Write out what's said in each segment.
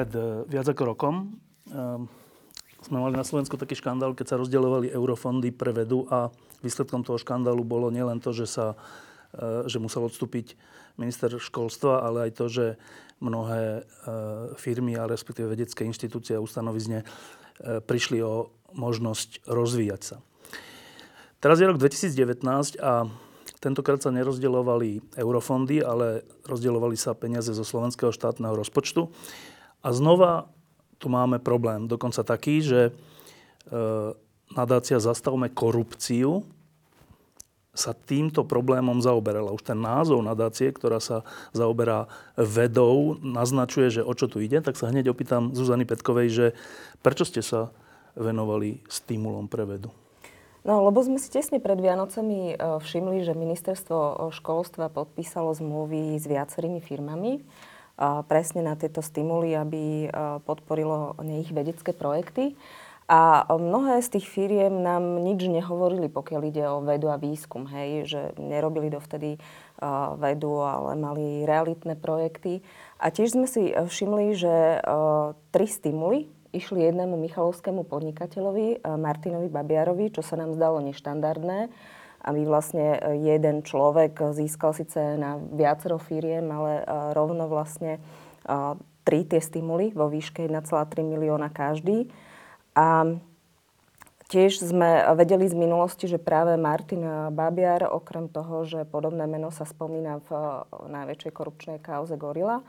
Pred eh, viac ako rokom ehm, sme mali na Slovensku taký škandál, keď sa rozdeľovali eurofondy pre vedu a výsledkom toho škandálu bolo nielen to, že, sa, eh, že musel odstúpiť minister školstva, ale aj to, že mnohé eh, firmy a respektíve vedecké inštitúcie a ustanovizne prišli o možnosť rozvíjať sa. Teraz je rok 2019 a tentokrát sa nerozdeľovali eurofondy, ale rozdeľovali sa peniaze zo slovenského štátneho rozpočtu. A znova tu máme problém, dokonca taký, že e, nadácia Zastavme korupciu sa týmto problémom zaoberala. Už ten názov nadácie, ktorá sa zaoberá vedou, naznačuje, že o čo tu ide. Tak sa hneď opýtam Zuzany Petkovej, že prečo ste sa venovali stimulom pre vedu? No, lebo sme si tesne pred Vianocami e, všimli, že ministerstvo školstva podpísalo zmluvy s viacerými firmami presne na tieto stimuly, aby podporilo ich vedecké projekty. A mnohé z tých firiem nám nič nehovorili, pokiaľ ide o vedu a výskum, hej, že nerobili dovtedy uh, vedu, ale mali realitné projekty. A tiež sme si všimli, že tri stimuly išli jednému michalovskému podnikateľovi, uh, Martinovi Babiarovi, čo sa nám zdalo neštandardné aby vlastne e, jeden človek získal síce na viacero firiem, ale e, rovno vlastne e, tri tie stimuly vo výške 1,3 milióna každý. A tiež sme vedeli z minulosti, že práve Martin Babiar, okrem toho, že podobné meno sa spomína v najväčšej korupčnej kauze Gorila,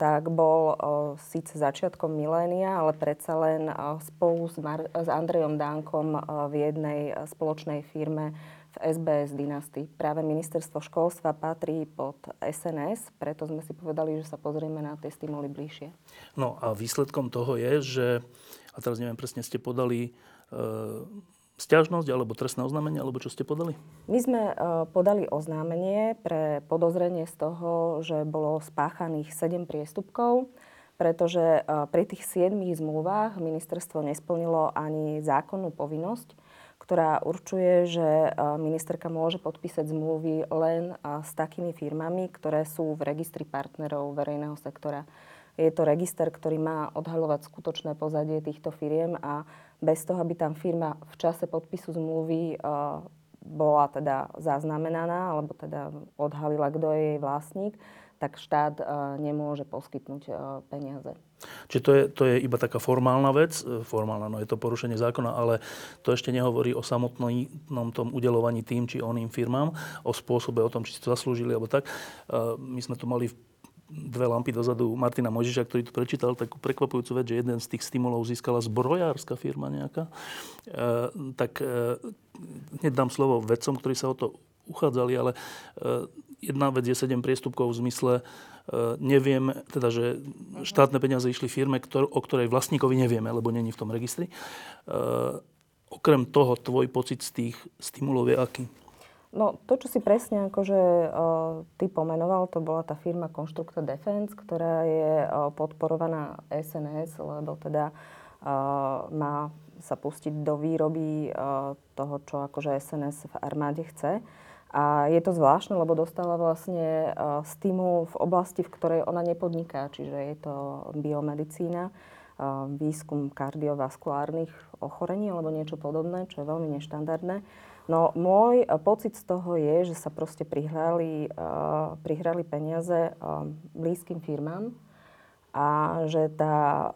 tak bol síce začiatkom milénia, ale predsa len spolu s, Mar- s Andrejom Dánkom v jednej spoločnej firme SBS dynastii. Práve ministerstvo školstva patrí pod SNS, preto sme si povedali, že sa pozrieme na tie stimuly bližšie. No a výsledkom toho je, že, a teraz neviem presne, ste podali e, stiažnosť alebo trestné oznámenie, alebo čo ste podali? My sme e, podali oznámenie pre podozrenie z toho, že bolo spáchaných 7 priestupkov, pretože e, pri tých 7 zmluvách ministerstvo nesplnilo ani zákonnú povinnosť ktorá určuje, že ministerka môže podpísať zmluvy len s takými firmami, ktoré sú v registri partnerov verejného sektora. Je to register, ktorý má odhaľovať skutočné pozadie týchto firiem a bez toho, aby tam firma v čase podpisu zmluvy bola teda zaznamenaná, alebo teda odhalila, kto je jej vlastník, tak štát nemôže poskytnúť peniaze. Čiže to je, to je iba taká formálna vec, e, formálna, no je to porušenie zákona, ale to ešte nehovorí o samotnom tom udelovaní tým či oným firmám, o spôsobe, o tom, či si to zaslúžili alebo tak. E, my sme tu mali dve lampy dozadu Martina Mojžiša, ktorý tu prečítal takú prekvapujúcu vec, že jeden z tých stimulov získala zbrojárska firma nejaká. E, tak hneď dám slovo vedcom, ktorí sa o to uchádzali, ale jedna vec je sedem priestupkov v zmysle E, neviem, teda, že štátne peniaze išli firme, ktor- o ktorej vlastníkovi nevieme, lebo není v tom registri. E, okrem toho, tvoj pocit z tých stimulov je aký? No, to, čo si presne akože uh, ty pomenoval, to bola tá firma Constructor Defense, ktorá je uh, podporovaná SNS, lebo teda uh, má sa pustiť do výroby uh, toho, čo akože SNS v armáde chce. A je to zvláštne, lebo dostala vlastne uh, stimul v oblasti, v ktorej ona nepodniká, čiže je to biomedicína, uh, výskum kardiovaskulárnych ochorení alebo niečo podobné, čo je veľmi neštandardné. No môj uh, pocit z toho je, že sa proste prihrali, prihrali peniaze blízkym firmám a že tá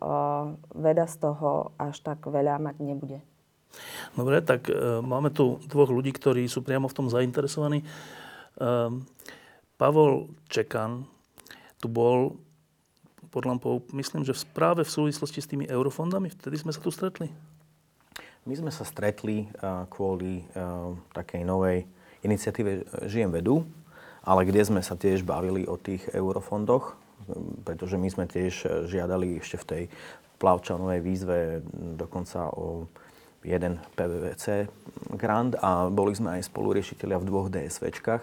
veda z toho až tak veľa mať nebude. Dobre, tak e, máme tu dvoch ľudí, ktorí sú priamo v tom zainteresovaní. E, Pavol Čekan tu bol pod lampou, myslím, že v správe v súvislosti s tými eurofondami, vtedy sme sa tu stretli. My sme sa stretli uh, kvôli uh, takej novej iniciatíve Žijem vedu, ale kde sme sa tiež bavili o tých eurofondoch pretože my sme tiež žiadali ešte v tej plavčanovej výzve dokonca o jeden PVVC grant a boli sme aj spoluriešiteľia v dvoch DSVčkách.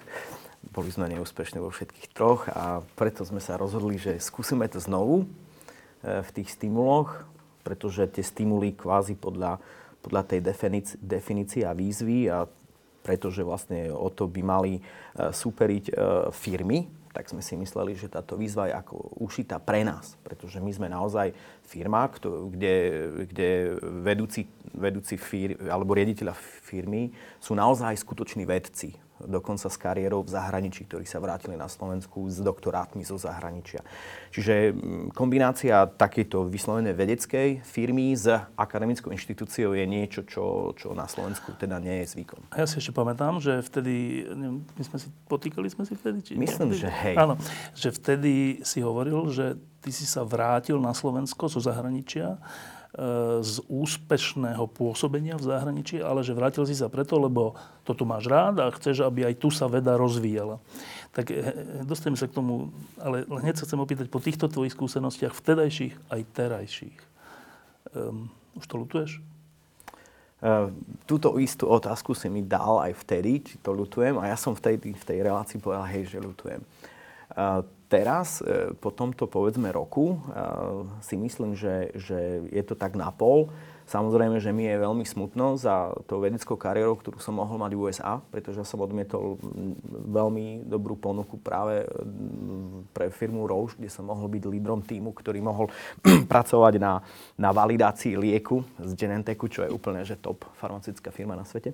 Boli sme neúspešní vo všetkých troch a preto sme sa rozhodli, že skúsime to znovu e, v tých stimuloch, pretože tie stimuly kvázi podľa, podľa tej definície a výzvy a pretože vlastne o to by mali e, superiť e, firmy, tak sme si mysleli, že táto výzva je ako ušitá pre nás, pretože my sme naozaj firma, kde, kde vedúci, vedúci fir, alebo riaditeľa firmy sú naozaj skutoční vedci dokonca s kariérou v zahraničí, ktorí sa vrátili na Slovensku s doktorátmi zo zahraničia. Čiže mm, kombinácia takejto vyslovenej vedeckej firmy s akademickou inštitúciou je niečo, čo, čo na Slovensku teda nie je zvykom. A ja si ešte pamätám, že vtedy, neviem, my sme si, potýkali sme si vtedy? Či Myslím, vtedy? že hej. Áno, že vtedy si hovoril, že ty si sa vrátil na Slovensko zo zahraničia z úspešného pôsobenia v zahraničí, ale že vrátil si sa preto, lebo to tu máš rád a chceš, aby aj tu sa veda rozvíjala. Tak e, e, dostaneme sa k tomu, ale hneď sa chcem opýtať po týchto tvojich skúsenostiach, vtedajších aj terajších. Um, už to lutuješ? Uh, túto istú otázku si mi dal aj vtedy, či to lutujem, a ja som vtedy v tej relácii povedal, hej, že lutujem. Uh, Teraz, e, po tomto povedzme roku, e, si myslím, že, že je to tak na pol. Samozrejme, že mi je veľmi smutno za tou vedeckou kariérou, ktorú som mohol mať v USA, pretože som odmietol veľmi dobrú ponuku práve pre firmu Roche, kde som mohol byť lídrom týmu, ktorý mohol pracovať na, na validácii lieku z Genentechu, čo je úplne že top farmaceutická firma na svete.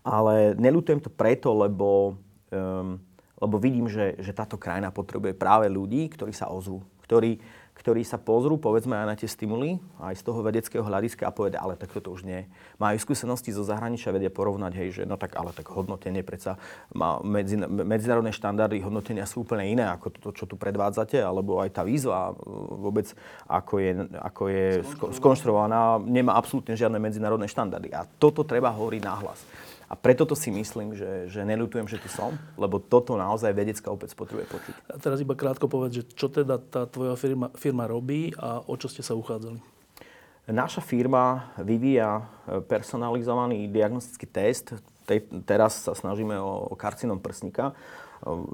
Ale nelutujem to preto, lebo um, lebo vidím, že, že táto krajina potrebuje práve ľudí, ktorí sa ozvú, ktorí, ktorí sa pozrú, povedzme aj na tie stimuly, aj z toho vedeckého hľadiska a povedia, ale tak toto už nie. Majú skúsenosti zo zahraničia, vedia porovnať, hej, že no tak, ale tak hodnotenie predsa má medzi, medzinárodné štandardy hodnotenia sú úplne iné ako to, čo tu predvádzate, alebo aj tá výzva vôbec, ako je, ako je skonštruovaná, nemá absolútne žiadne medzinárodné štandardy. A toto treba hovoriť nahlas. A preto to si myslím, že, že neľutujem, že tu som, lebo toto naozaj vedecká opäť potrebuje počuť. A teraz iba krátko povedz, že čo teda tá tvoja firma, firma robí a o čo ste sa uchádzali? Naša firma vyvíja e, personalizovaný diagnostický test. Te, teraz sa snažíme o, o karcinom prsníka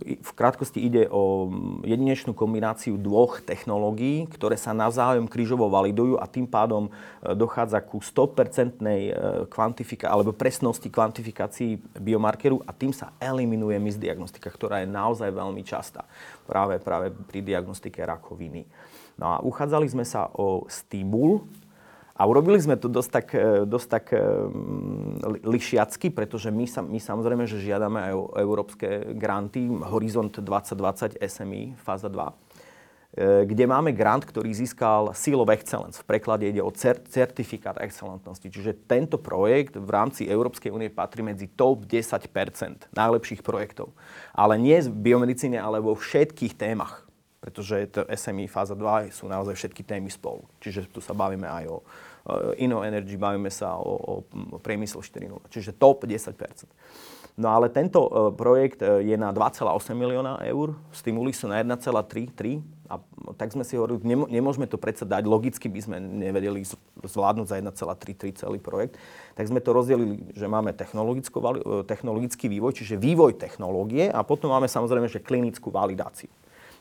v krátkosti ide o jedinečnú kombináciu dvoch technológií, ktoré sa navzájom krížovo validujú a tým pádom e, dochádza ku 100% e, kvantifika- alebo presnosti kvantifikácií biomarkeru a tým sa eliminuje misdiagnostika, ktorá je naozaj veľmi častá práve, práve pri diagnostike rakoviny. No a uchádzali sme sa o stimul, a urobili sme to dosť tak, e, dosť tak e, lišiacky, pretože my, sa, my samozrejme, že žiadame aj európske granty, Horizont 2020 SMI, fáza 2, e, kde máme grant, ktorý získal Seal of Excellence. V preklade ide o certifikát excelentnosti. Čiže tento projekt v rámci Európskej únie patrí medzi top 10% najlepších projektov. Ale nie v biomedicíne, ale vo všetkých témach pretože to SMI fáza 2 sú naozaj všetky témy spolu. Čiže tu sa bavíme aj o Inno Energy, bavíme sa o, o priemysle 4.0, čiže top 10% No ale tento uh, projekt uh, je na 2,8 milióna eur, stimuly sú na 1,3, 3 a tak sme si hovorili, nemôžeme to predsa dať, logicky by sme nevedeli zvládnuť za 1,3 celý projekt, tak sme to rozdelili, že máme technologický vývoj, čiže vývoj technológie a potom máme samozrejme, že klinickú validáciu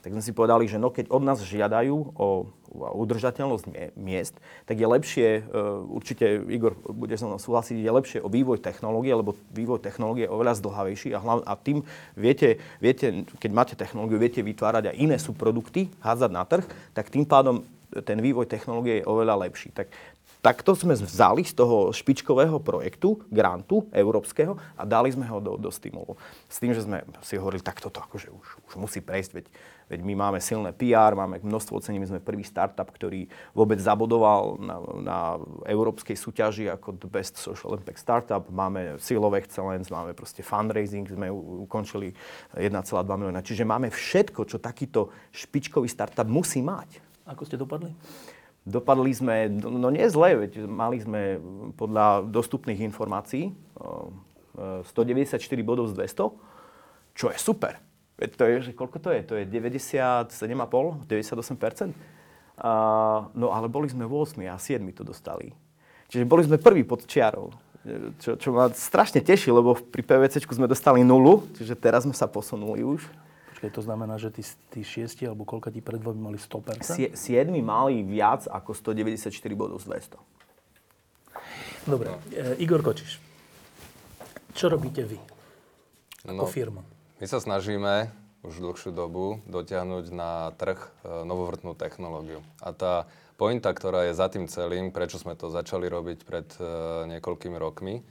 tak sme si povedali, že no keď od nás žiadajú o udržateľnosť miest, tak je lepšie, e, určite Igor bude so mnou súhlasiť, je lepšie o vývoj technológie, lebo vývoj technológie je oveľa zdlhavejší a, hlavne, a tým viete, viete, keď máte technológiu, viete vytvárať aj iné subprodukty, hádzať na trh, tak tým pádom ten vývoj technológie je oveľa lepší. Tak Takto sme vzali z toho špičkového projektu, grantu európskeho a dali sme ho do, do stimulu. S tým, že sme si hovorili, tak toto akože už, už musí prejsť, veď, veď my máme silné PR, máme množstvo ocení, my sme prvý startup, ktorý vôbec zabodoval na, na európskej súťaži ako The Best Social Impact Startup. Máme Seal Excellence, máme proste fundraising, sme ukončili 1,2 milióna. Čiže máme všetko, čo takýto špičkový startup musí mať. Ako ste dopadli? Dopadli sme, no nie zle, veď mali sme podľa dostupných informácií 194 bodov z 200, čo je super. Veď to je, že koľko to je? To je 97,5, 98%. Uh, no ale boli sme 8 a 7 to dostali. Čiže boli sme prví pod čiarou. Čo, čo ma strašne teší, lebo pri PVC sme dostali nulu, čiže teraz sme sa posunuli už. Počkej, to znamená, že tí, tí šiesti alebo koľko tí pred dvomi mali 100%? Sie, siedmi mali viac ako 194 bodov z 200. Dobre, e, Igor Kočiš. Čo robíte vy ako No, firma? My sa snažíme už dlhšiu dobu dotiahnuť na trh e, novovrtnú technológiu. A tá pointa, ktorá je za tým celým, prečo sme to začali robiť pred e, niekoľkými rokmi,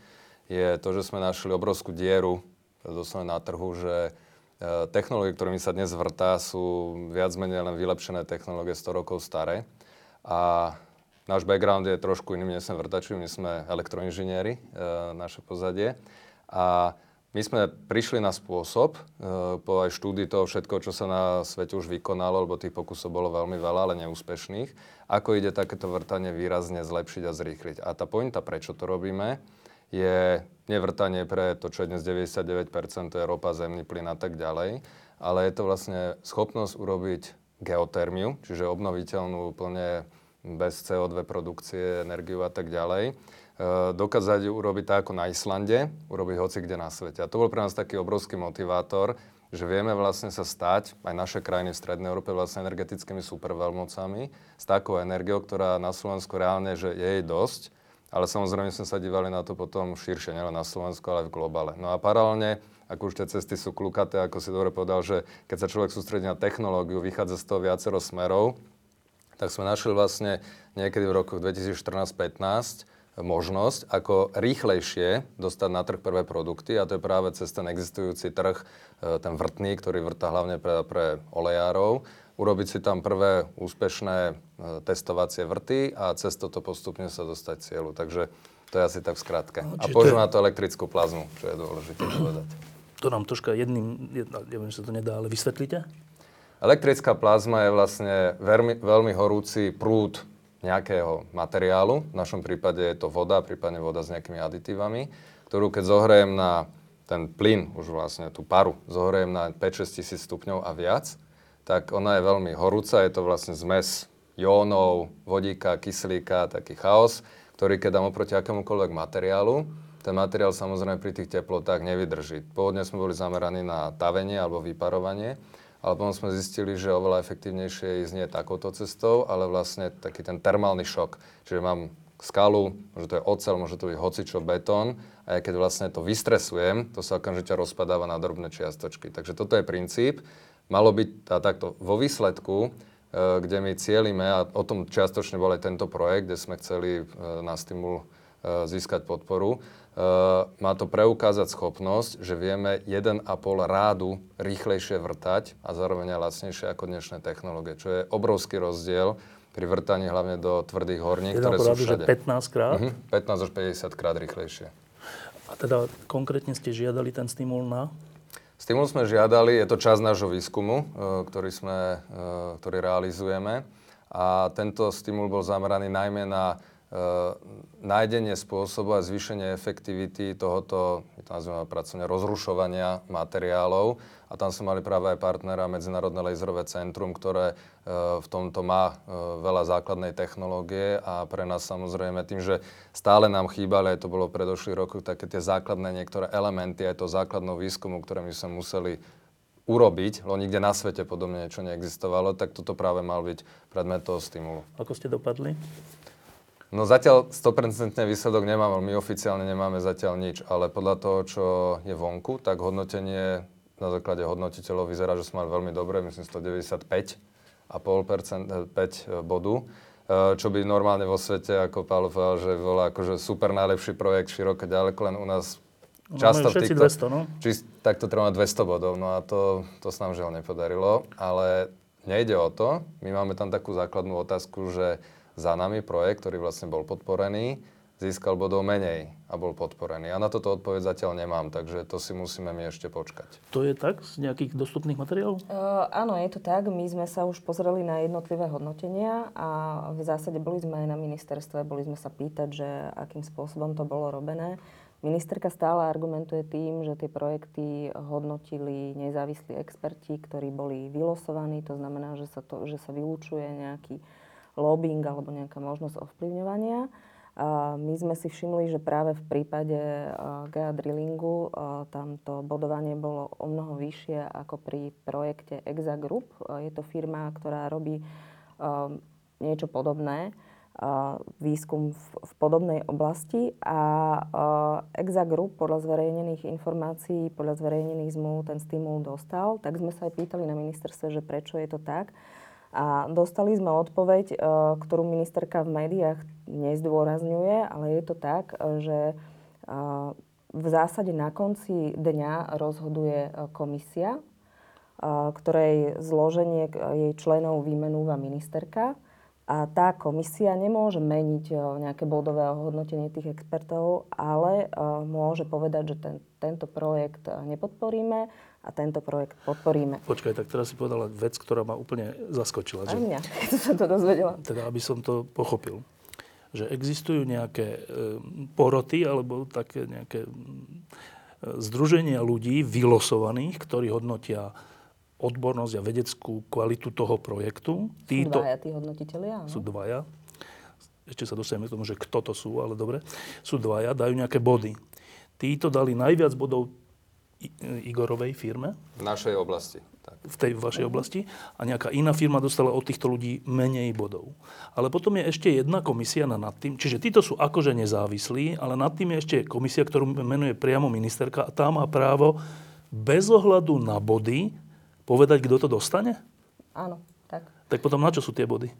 je to, že sme našli obrovskú dieru doslova na trhu, že technológie, ktorými sa dnes vrtá, sú viac menej len vylepšené technológie 100 rokov staré. A náš background je trošku iný, my sme vrtači, my sme elektroinžinieri, e, naše pozadie. A my sme prišli na spôsob, e, po aj štúdii toho všetko, čo sa na svete už vykonalo, lebo tých pokusov bolo veľmi veľa, ale neúspešných, ako ide takéto vrtanie výrazne zlepšiť a zrýchliť. A tá pointa, prečo to robíme, je nevrtanie pre to, čo je dnes 99%, to je ropa, zemný plyn a tak ďalej, ale je to vlastne schopnosť urobiť geotermiu, čiže obnoviteľnú úplne bez CO2 produkcie, energiu a tak ďalej. E, dokázať ju urobiť tak ako na Islande, urobiť hoci kde na svete. A to bol pre nás taký obrovský motivátor, že vieme vlastne sa stať, aj naše krajiny v Strednej Európe vlastne energetickými superveľmocami, s takou energiou, ktorá na Slovensku reálne, že je jej dosť, ale samozrejme sme sa dívali na to potom širšie, nielen na Slovensku, ale v globále. No a paralelne, ako už tie cesty sú klukaté, ako si dobre povedal, že keď sa človek sústredí na technológiu, vychádza z toho viacero smerov, tak sme našli vlastne niekedy v rokoch 2014-15 možnosť, ako rýchlejšie dostať na trh prvé produkty a to je práve cez ten existujúci trh, e, ten vrtný, ktorý vrta hlavne pre, pre olejárov, urobiť si tam prvé úspešné e, testovacie vrty a cez toto postupne sa dostať cieľu. Takže to je asi tak v skratke. No, A používa na to elektrickú plazmu, čo je dôležité povedať. To nám troška jedným, jedna, ja viem, že sa to nedá, ale vysvetlíte? Elektrická plazma je vlastne veľmi, veľmi horúci prúd nejakého materiálu. V našom prípade je to voda, prípadne voda s nejakými aditívami, ktorú keď zohrejem na ten plyn, už vlastne tú paru, zohrejem na 5-6 tisíc stupňov a viac, tak ona je veľmi horúca, je to vlastne zmes jónov, vodíka, kyslíka, taký chaos, ktorý keď dám oproti akémukoľvek materiálu, ten materiál samozrejme pri tých teplotách nevydrží. Pôvodne sme boli zameraní na tavenie alebo vyparovanie, ale potom sme zistili, že oveľa efektívnejšie je ísť nie takouto cestou, ale vlastne taký ten termálny šok. Čiže mám skalu, môže to je oceľ, môže to byť hocičo betón a ja keď vlastne to vystresujem, to sa okamžite rozpadáva na drobné čiastočky. Takže toto je princíp. Malo byť a takto vo výsledku, e, kde my cieľime, a o tom čiastočne bol aj tento projekt, kde sme chceli e, na stimul e, získať podporu, má to preukázať schopnosť, že vieme 1,5 rádu rýchlejšie vrtať a zároveň aj lacnejšie ako dnešné technológie, čo je obrovský rozdiel pri vrtaní hlavne do tvrdých horní, ktoré sú že všade. 15 krát. Mhm, 15 až 50 krát rýchlejšie. A teda konkrétne ste žiadali ten stimul na? Stimul sme žiadali, je to časť nášho výskumu, e, ktorý, sme, e, ktorý realizujeme. A tento stimul bol zameraný najmä na nájdenie spôsobu a zvýšenie efektivity tohoto, my to nazývame pracovne, rozrušovania materiálov. A tam sme mali práve aj partnera Medzinárodné laserové centrum, ktoré e, v tomto má e, veľa základnej technológie a pre nás samozrejme tým, že stále nám chýbali, aj to bolo v predošlých rokoch, také tie základné niektoré elementy aj to základného výskumu, ktoré my sme museli urobiť, lebo nikde na svete podobne niečo neexistovalo, tak toto práve mal byť predmet toho stimulu. Ako ste dopadli? No zatiaľ 100% výsledok nemám, my oficiálne nemáme zatiaľ nič, ale podľa toho, čo je vonku, tak hodnotenie na základe hodnotiteľov vyzerá, že sme mali veľmi dobre, myslím 195 a pol percent, 5 bodu, E, čo by normálne vo svete, ako Paolo povedal, že bola akože super najlepší projekt, široké ďaleko, len u nás No, často v týchto... 200, no. Či takto mať 200 bodov, no a to, to sa nám žiaľ nepodarilo, ale nejde o to. My máme tam takú základnú otázku, že za nami projekt, ktorý vlastne bol podporený, získal bodov menej a bol podporený. A na toto odpoveď zatiaľ nemám, takže to si musíme my ešte počkať. To je tak z nejakých dostupných materiálov? Uh, áno, je to tak. My sme sa už pozreli na jednotlivé hodnotenia a v zásade boli sme aj na ministerstve, boli sme sa pýtať, že akým spôsobom to bolo robené. Ministerka stále argumentuje tým, že tie projekty hodnotili nezávislí experti, ktorí boli vylosovaní. To znamená, že sa, to, že sa vylúčuje nejaký lobbying alebo nejaká možnosť ovplyvňovania. My sme si všimli, že práve v prípade GEA Drillingu tam to bodovanie bolo o mnoho vyššie ako pri projekte Exa Group. Je to firma, ktorá robí niečo podobné výskum v, v podobnej oblasti a Exa Group podľa zverejnených informácií, podľa zverejnených zmluv ten stimul dostal, tak sme sa aj pýtali na ministerstve, že prečo je to tak. A dostali sme odpoveď, ktorú ministerka v médiách nezdôrazňuje, ale je to tak, že v zásade na konci dňa rozhoduje komisia, ktorej zloženie jej členov vymenúva ministerka. A tá komisia nemôže meniť e, nejaké bodové hodnotenie tých expertov, ale e, môže povedať, že ten, tento projekt e, nepodporíme a tento projekt podporíme. Počkaj, tak teraz si povedala vec, ktorá ma úplne zaskočila. Aj mňa, keď som to dozvedela. Teda, aby som to pochopil. Že existujú nejaké poroty alebo také nejaké združenia ľudí vylosovaných, ktorí hodnotia odbornosť a vedeckú kvalitu toho projektu. Títo, sú dvaja tí hodnotiteľia? Sú dvaja. Ešte sa dostaneme k tomu, že kto to sú, ale dobre. Sú dvaja, dajú nejaké body. Títo dali najviac bodov Igorovej firme. V našej oblasti. Tak. V tej vašej oblasti. A nejaká iná firma dostala od týchto ľudí menej bodov. Ale potom je ešte jedna komisia na nad tým. Čiže títo sú akože nezávislí, ale nad tým je ešte komisia, ktorú menuje priamo ministerka a tá má právo bez ohľadu na body povedať, kto to dostane? Áno, tak. Tak potom na čo sú tie body?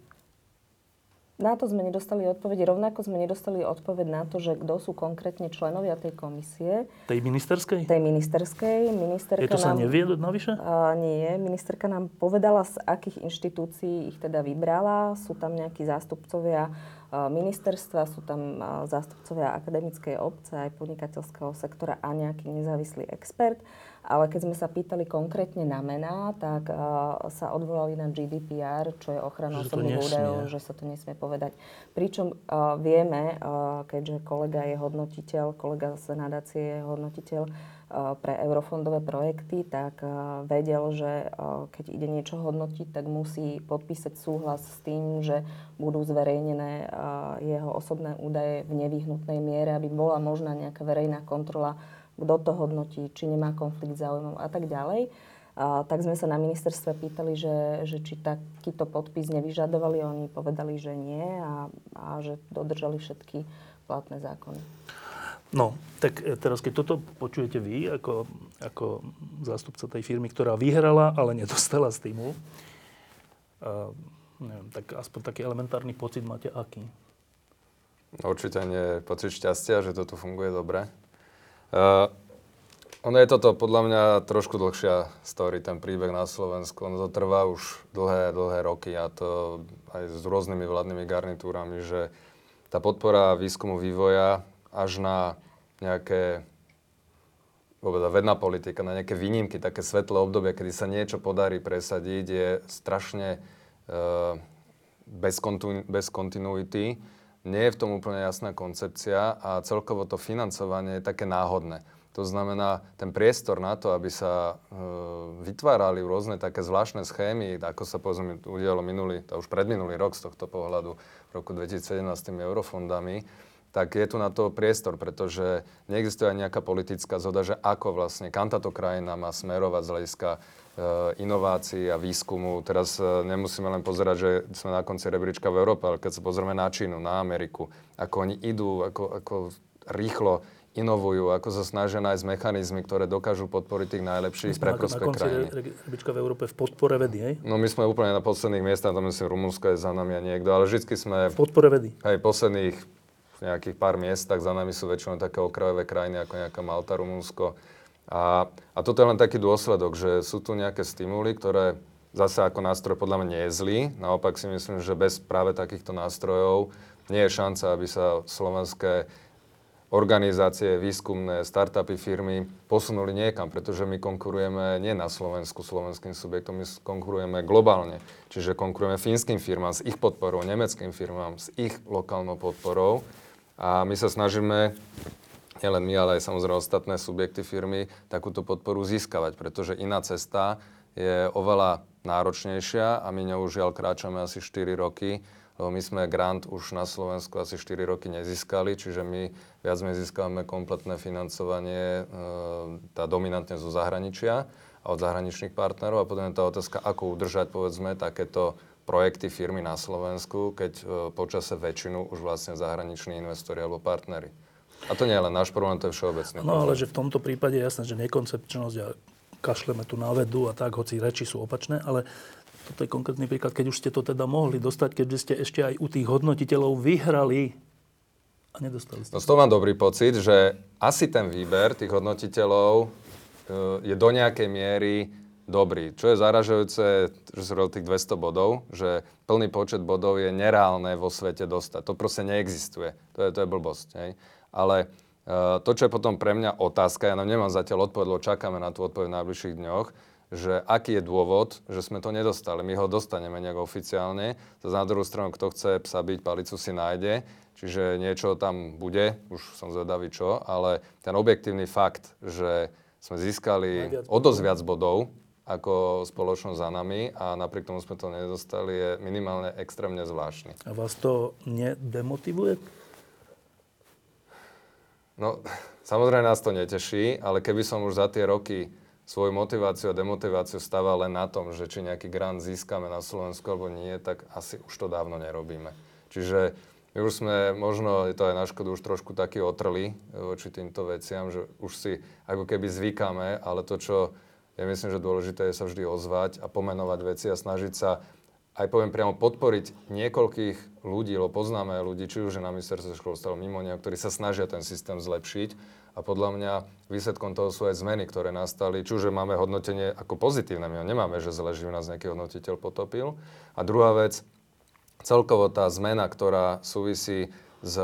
Na to sme nedostali odpoveď. Rovnako sme nedostali odpoveď na to, že kto sú konkrétne členovia tej komisie. Tej ministerskej? Tej ministerskej. Ministerka Je to sa nám, nevie navyše? Uh, nie. Ministerka nám povedala, z akých inštitúcií ich teda vybrala. Sú tam nejakí zástupcovia ministerstva, sú tam zástupcovia akademickej obce, aj podnikateľského sektora a nejaký nezávislý expert. Ale keď sme sa pýtali konkrétne na mená, tak uh, sa odvolali na GDPR, čo je ochrana osobných údajov, že sa to nesmie povedať. Pričom uh, vieme, uh, keďže kolega je hodnotiteľ, kolega z nadácie je hodnotiteľ uh, pre eurofondové projekty, tak uh, vedel, že uh, keď ide niečo hodnotiť, tak musí podpísať súhlas s tým, že budú zverejnené uh, jeho osobné údaje v nevyhnutnej miere, aby bola možná nejaká verejná kontrola kto to hodnotí, či nemá konflikt záujmov a tak ďalej. A, tak sme sa na ministerstve pýtali, že, že či takýto podpis nevyžadovali. Oni povedali, že nie a, a že dodržali všetky platné zákony. No, tak e, teraz keď toto počujete vy, ako, ako zástupca tej firmy, ktorá vyhrala, ale nedostala stimul, uh, neviem, tak aspoň taký elementárny pocit máte aký? Určite nie pocit šťastia, že to tu funguje dobre. Uh, ono je toto podľa mňa trošku dlhšia story, ten príbeh na Slovensku. Ono to trvá už dlhé, dlhé roky a to aj s rôznymi vládnymi garnitúrami, že tá podpora výskumu vývoja až na nejaké povedať, vedná politika, na nejaké výnimky, také svetlé obdobie, kedy sa niečo podarí presadiť, je strašne uh, bez, kontinu- bez kontinuity nie je v tom úplne jasná koncepcia a celkovo to financovanie je také náhodné. To znamená, ten priestor na to, aby sa e, vytvárali rôzne také zvláštne schémy, ako sa povedzme udialo minulý, to už predminulý rok z tohto pohľadu, v roku 2017 s tými eurofondami, tak je tu na to priestor, pretože neexistuje aj nejaká politická zhoda, že ako vlastne, kam táto krajina má smerovať z hľadiska inovácií a výskumu. Teraz e, nemusíme len pozerať, že sme na konci rebríčka v Európe, ale keď sa pozrieme na Čínu, na Ameriku, ako oni idú, ako, ako rýchlo inovujú, ako sa snažia nájsť mechanizmy, ktoré dokážu podporiť tých najlepších pre prospech krajiny. rebríčka v Európe v podpore vedy, hej? No my sme úplne na posledných miestach, to myslím, Rumunsko je za nami a niekto, ale vždy sme... V podpore vedy. Hej, posledných nejakých pár miestach, za nami sú väčšinou také okrajové krajiny ako nejaká Malta, Rumunsko. A, a toto je len taký dôsledok, že sú tu nejaké stimuly, ktoré zase ako nástroj podľa mňa nie je zlý. Naopak si myslím, že bez práve takýchto nástrojov nie je šanca, aby sa slovenské organizácie, výskumné, startupy, firmy posunuli niekam, pretože my konkurujeme nie na Slovensku slovenským subjektom, my konkurujeme globálne. Čiže konkurujeme fínskym firmám s ich podporou, nemeckým firmám s ich lokálnou podporou. A my sa snažíme nielen my, ale aj samozrejme ostatné subjekty firmy, takúto podporu získavať, pretože iná cesta je oveľa náročnejšia a my ňou žiaľ kráčame asi 4 roky, lebo my sme grant už na Slovensku asi 4 roky nezískali, čiže my viac menej získavame kompletné financovanie, e, tá dominantne zo zahraničia a od zahraničných partnerov a potom je tá otázka, ako udržať povedzme takéto projekty firmy na Slovensku, keď e, počase väčšinu už vlastne zahraniční investori alebo partnery. A to nie je len náš problém, to je všeobecný No ale že v tomto prípade je jasné, že nekoncepčnosť a kašleme tu na vedu a tak, hoci reči sú opačné, ale toto je konkrétny príklad, keď už ste to teda mohli dostať, keďže ste ešte aj u tých hodnotiteľov vyhrali a nedostali ste. No z toho mám dobrý pocit, že asi ten výber tých hodnotiteľov e, je do nejakej miery dobrý. Čo je zaražujúce, že sú tých 200 bodov, že plný počet bodov je nereálne vo svete dostať. To proste neexistuje. To je, to je blbosť. Hej? Ale uh, to, čo je potom pre mňa otázka, ja nám nemám zatiaľ odpoveď, čakáme na tú odpoveď v najbližších dňoch, že aký je dôvod, že sme to nedostali. My ho dostaneme nejak oficiálne. Za na druhú stranu, kto chce psa byť, palicu si nájde. Čiže niečo tam bude, už som zvedavý čo, ale ten objektívny fakt, že sme získali o dosť viac bodov, ako spoločnosť za nami a napriek tomu sme to nedostali, je minimálne extrémne zvláštny. A vás to nedemotivuje? No, samozrejme nás to neteší, ale keby som už za tie roky svoju motiváciu a demotiváciu stával len na tom, že či nejaký grant získame na Slovensku alebo nie, tak asi už to dávno nerobíme. Čiže my už sme, možno je to aj na škodu, už trošku taký otrli voči týmto veciam, že už si ako keby zvykáme, ale to, čo ja myslím, že dôležité je sa vždy ozvať a pomenovať veci a snažiť sa aj poviem priamo podporiť niekoľkých ľudí, lebo poznáme ľudí, či už na ministerstve školstva, mimo neho, ktorí sa snažia ten systém zlepšiť. A podľa mňa výsledkom toho sú aj zmeny, ktoré nastali. Či už máme hodnotenie ako pozitívne, my ho nemáme, že zle, nás nejaký hodnotiteľ potopil. A druhá vec, celkovo tá zmena, ktorá súvisí s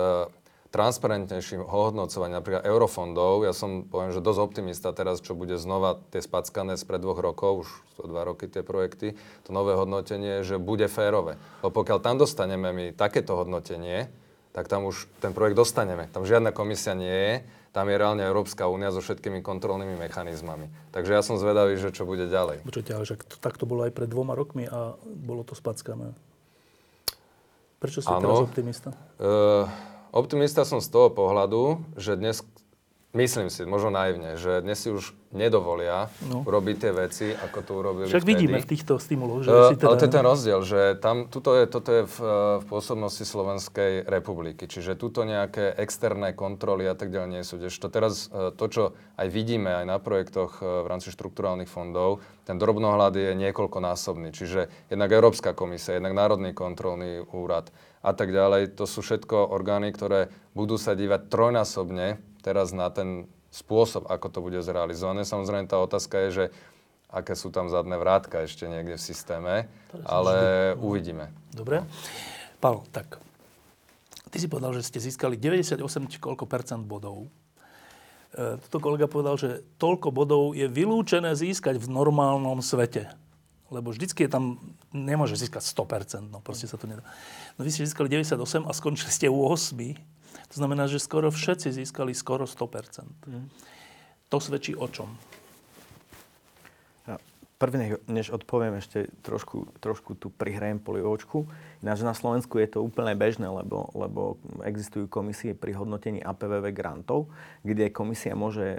transparentnejším hodnocovaním napríklad eurofondov. Ja som, poviem, že dosť optimista teraz, čo bude znova tie spackané spred dvoch rokov, už to dva roky tie projekty, to nové hodnotenie, že bude férové. Lebo pokiaľ tam dostaneme my takéto hodnotenie, tak tam už ten projekt dostaneme. Tam žiadna komisia nie je, tam je reálne Európska únia so všetkými kontrolnými mechanizmami. Takže ja som zvedavý, že čo bude ďalej. Počujte, ale že to, tak to bolo aj pred dvoma rokmi a bolo to spackané. Prečo ste ano. teraz optimista? Uh, Optimista som z toho pohľadu, že dnes, myslím si, možno naivne, že dnes si už nedovolia no. robiť tie veci, ako to urobili Však vtedy. vidíme v týchto stimuloch. Že uh, si teda... Ale to je ten rozdiel, že tam, tuto je, toto je v, v pôsobnosti Slovenskej republiky. Čiže tuto nejaké externé kontroly a tak ďalej nie sú. To teraz, uh, to, čo aj vidíme aj na projektoch v rámci štrukturálnych fondov, ten drobnohľad je niekoľkonásobný. Čiže jednak Európska komisia, jednak Národný kontrolný úrad, a tak ďalej. To sú všetko orgány, ktoré budú sa dívať trojnásobne teraz na ten spôsob, ako to bude zrealizované. Samozrejme, tá otázka je, že aké sú tam zadné vrátka ešte niekde v systéme, ale vždy. uvidíme. Dobre. Pavel, tak ty si povedal, že ste získali 98 či koľko percent bodov. E, toto kolega povedal, že toľko bodov je vylúčené získať v normálnom svete lebo vždycky je tam, nemôže získať 100%, no proste sa to nedá. No vy ste získali 98 a skončili ste u 8. To znamená, že skoro všetci získali skoro 100%. Mm. To svedčí o čom? Prvne, než odpoviem, ešte trošku, trošku tu prihrajem poliočku. Ináč na Slovensku je to úplne bežné, lebo, lebo existujú komisie pri hodnotení APVV grantov, kde komisia môže e,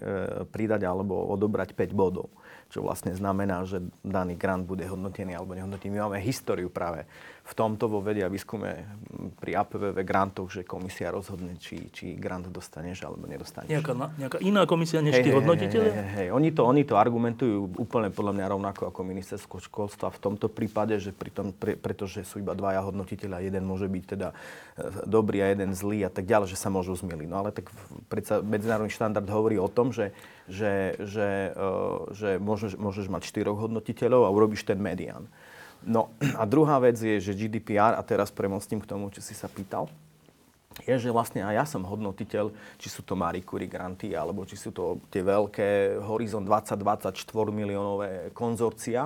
pridať alebo odobrať 5 bodov čo vlastne znamená, že daný grant bude hodnotený alebo nehodnotený. My máme históriu práve v tomto vo vedia výskume pri APVV grantoch, že komisia rozhodne, či, či grant dostaneš alebo nedostaneš. Nejaká, nejaká iná komisia než hey, tí hodnotiteľe? Hey, hey, hey. Oni, to, oni to argumentujú úplne podľa mňa rovnako ako ministerstvo školstva v tomto prípade, že pri tom, pre, pretože sú iba dvaja hodnotiteľa, jeden môže byť teda e, dobrý a jeden zlý a tak ďalej, že sa môžu zmieliť. No ale tak predsa medzinárodný štandard hovorí o tom, že, že, že, uh, že môžeš, môžeš mať štyroch hodnotiteľov a urobíš ten medián. No a druhá vec je, že GDPR, a teraz premostím k tomu, čo si sa pýtal, je, že vlastne aj ja som hodnotiteľ, či sú to Marie Curie granty, alebo či sú to tie veľké Horizon 2024 miliónové konzorcia.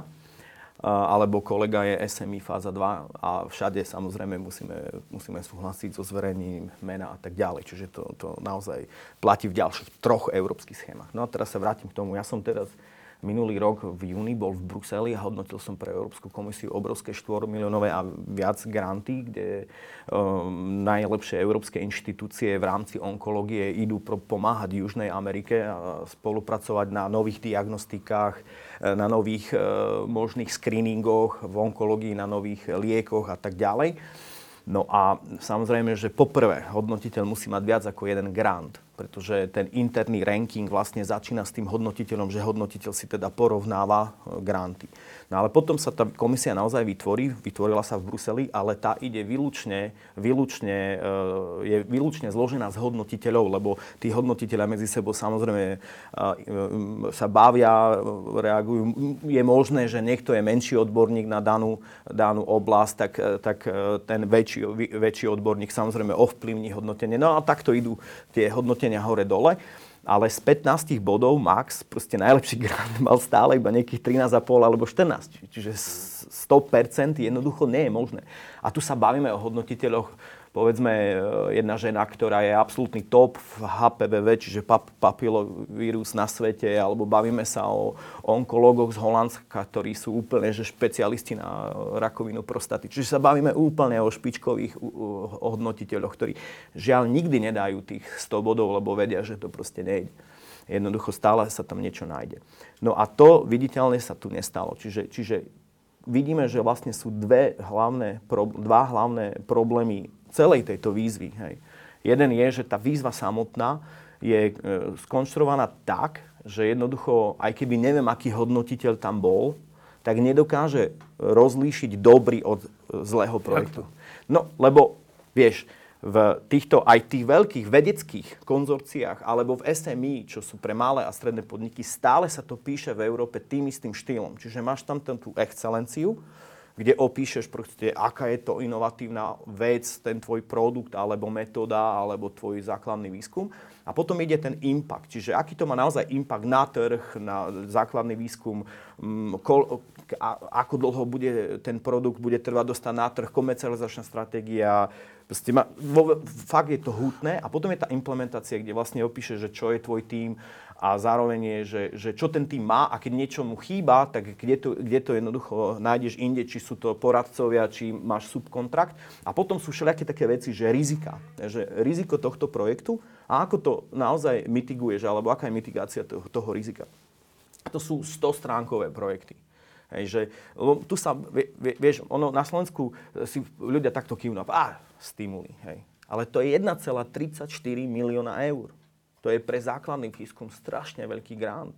alebo kolega je SMI fáza 2 a všade samozrejme musíme, musíme súhlasiť so zverejnením mena a tak ďalej. Čiže to, to naozaj platí v ďalších troch európskych schémach. No a teraz sa vrátim k tomu. Ja som teraz Minulý rok v júni bol v Bruseli a hodnotil som pre Európsku komisiu obrovské 4 miliónové a viac granty, kde um, najlepšie európske inštitúcie v rámci onkológie idú pro, pomáhať Južnej Amerike a spolupracovať na nových diagnostikách, e, na nových uh, možných screeningoch v onkológii, na nových liekoch a tak ďalej. No a samozrejme, že poprvé hodnotiteľ musí mať viac ako jeden grant pretože ten interný ranking vlastne začína s tým hodnotiteľom, že hodnotiteľ si teda porovnáva e, granty. No ale potom sa tá komisia naozaj vytvorí, vytvorila sa v Bruseli, ale tá ide výlučne, výlučne, e, je výlučne zložená z hodnotiteľov, lebo tí hodnotiteľia medzi sebou samozrejme e, sa bavia, reagujú. Je možné, že niekto je menší odborník na danú, danú oblasť, tak, tak ten väčší, väčší odborník samozrejme ovplyvní hodnotenie. No a takto idú tie hodnotenia hodnotenia hore-dole, ale z 15 bodov max, proste najlepší grant mal stále iba nejakých 13,5 alebo 14. Čiže 100% jednoducho nie je možné. A tu sa bavíme o hodnotiteľoch povedzme e, jedna žena, ktorá je absolútny top v HPVV, čiže pap- papilovírus na svete, alebo bavíme sa o, o onkológoch z Holandska, ktorí sú úplne že špecialisti na rakovinu prostaty. Čiže sa bavíme úplne o špičkových hodnotiteľoch, ktorí žiaľ nikdy nedajú tých 100 bodov, lebo vedia, že to proste nejde. Jednoducho stále sa tam niečo nájde. No a to viditeľne sa tu nestalo. Čiže, čiže vidíme, že vlastne sú dve hlavné, dva hlavné problémy celej tejto výzvy. Hej. Jeden je, že tá výzva samotná je e, skonštruovaná tak, že jednoducho, aj keby neviem, aký hodnotiteľ tam bol, tak nedokáže rozlíšiť dobrý od e, zlého projektu. No, lebo vieš, v týchto aj tých veľkých vedeckých konzorciách alebo v SMI, čo sú pre malé a stredné podniky, stále sa to píše v Európe tým istým štýlom. Čiže máš tam tú excelenciu, kde opíšeš proste, aká je to inovatívna vec, ten tvoj produkt, alebo metóda, alebo tvoj základný výskum. A potom ide ten impact, čiže aký to má naozaj impact na trh, na základný výskum, mm, ako dlho bude ten produkt bude trvať dostať na trh, komercializačná stratégia, Proste ma, vo, fakt je to hutné a potom je tá implementácia, kde vlastne opíše, že čo je tvoj tým, a zároveň je, že, že čo ten tým má a keď niečo mu chýba, tak kde to, kde to jednoducho nájdeš inde, či sú to poradcovia, či máš subkontrakt. A potom sú všelijaké také veci, že rizika. Že riziko tohto projektu a ako to naozaj mitiguješ, alebo aká je mitigácia toho, toho rizika. To sú 100-stránkové projekty. Hej, že, tu sa, vie, vieš, ono na Slovensku si ľudia takto kývnú, a stimuli, hej. Ale to je 1,34 milióna eur. To je pre základný výskum strašne veľký grant.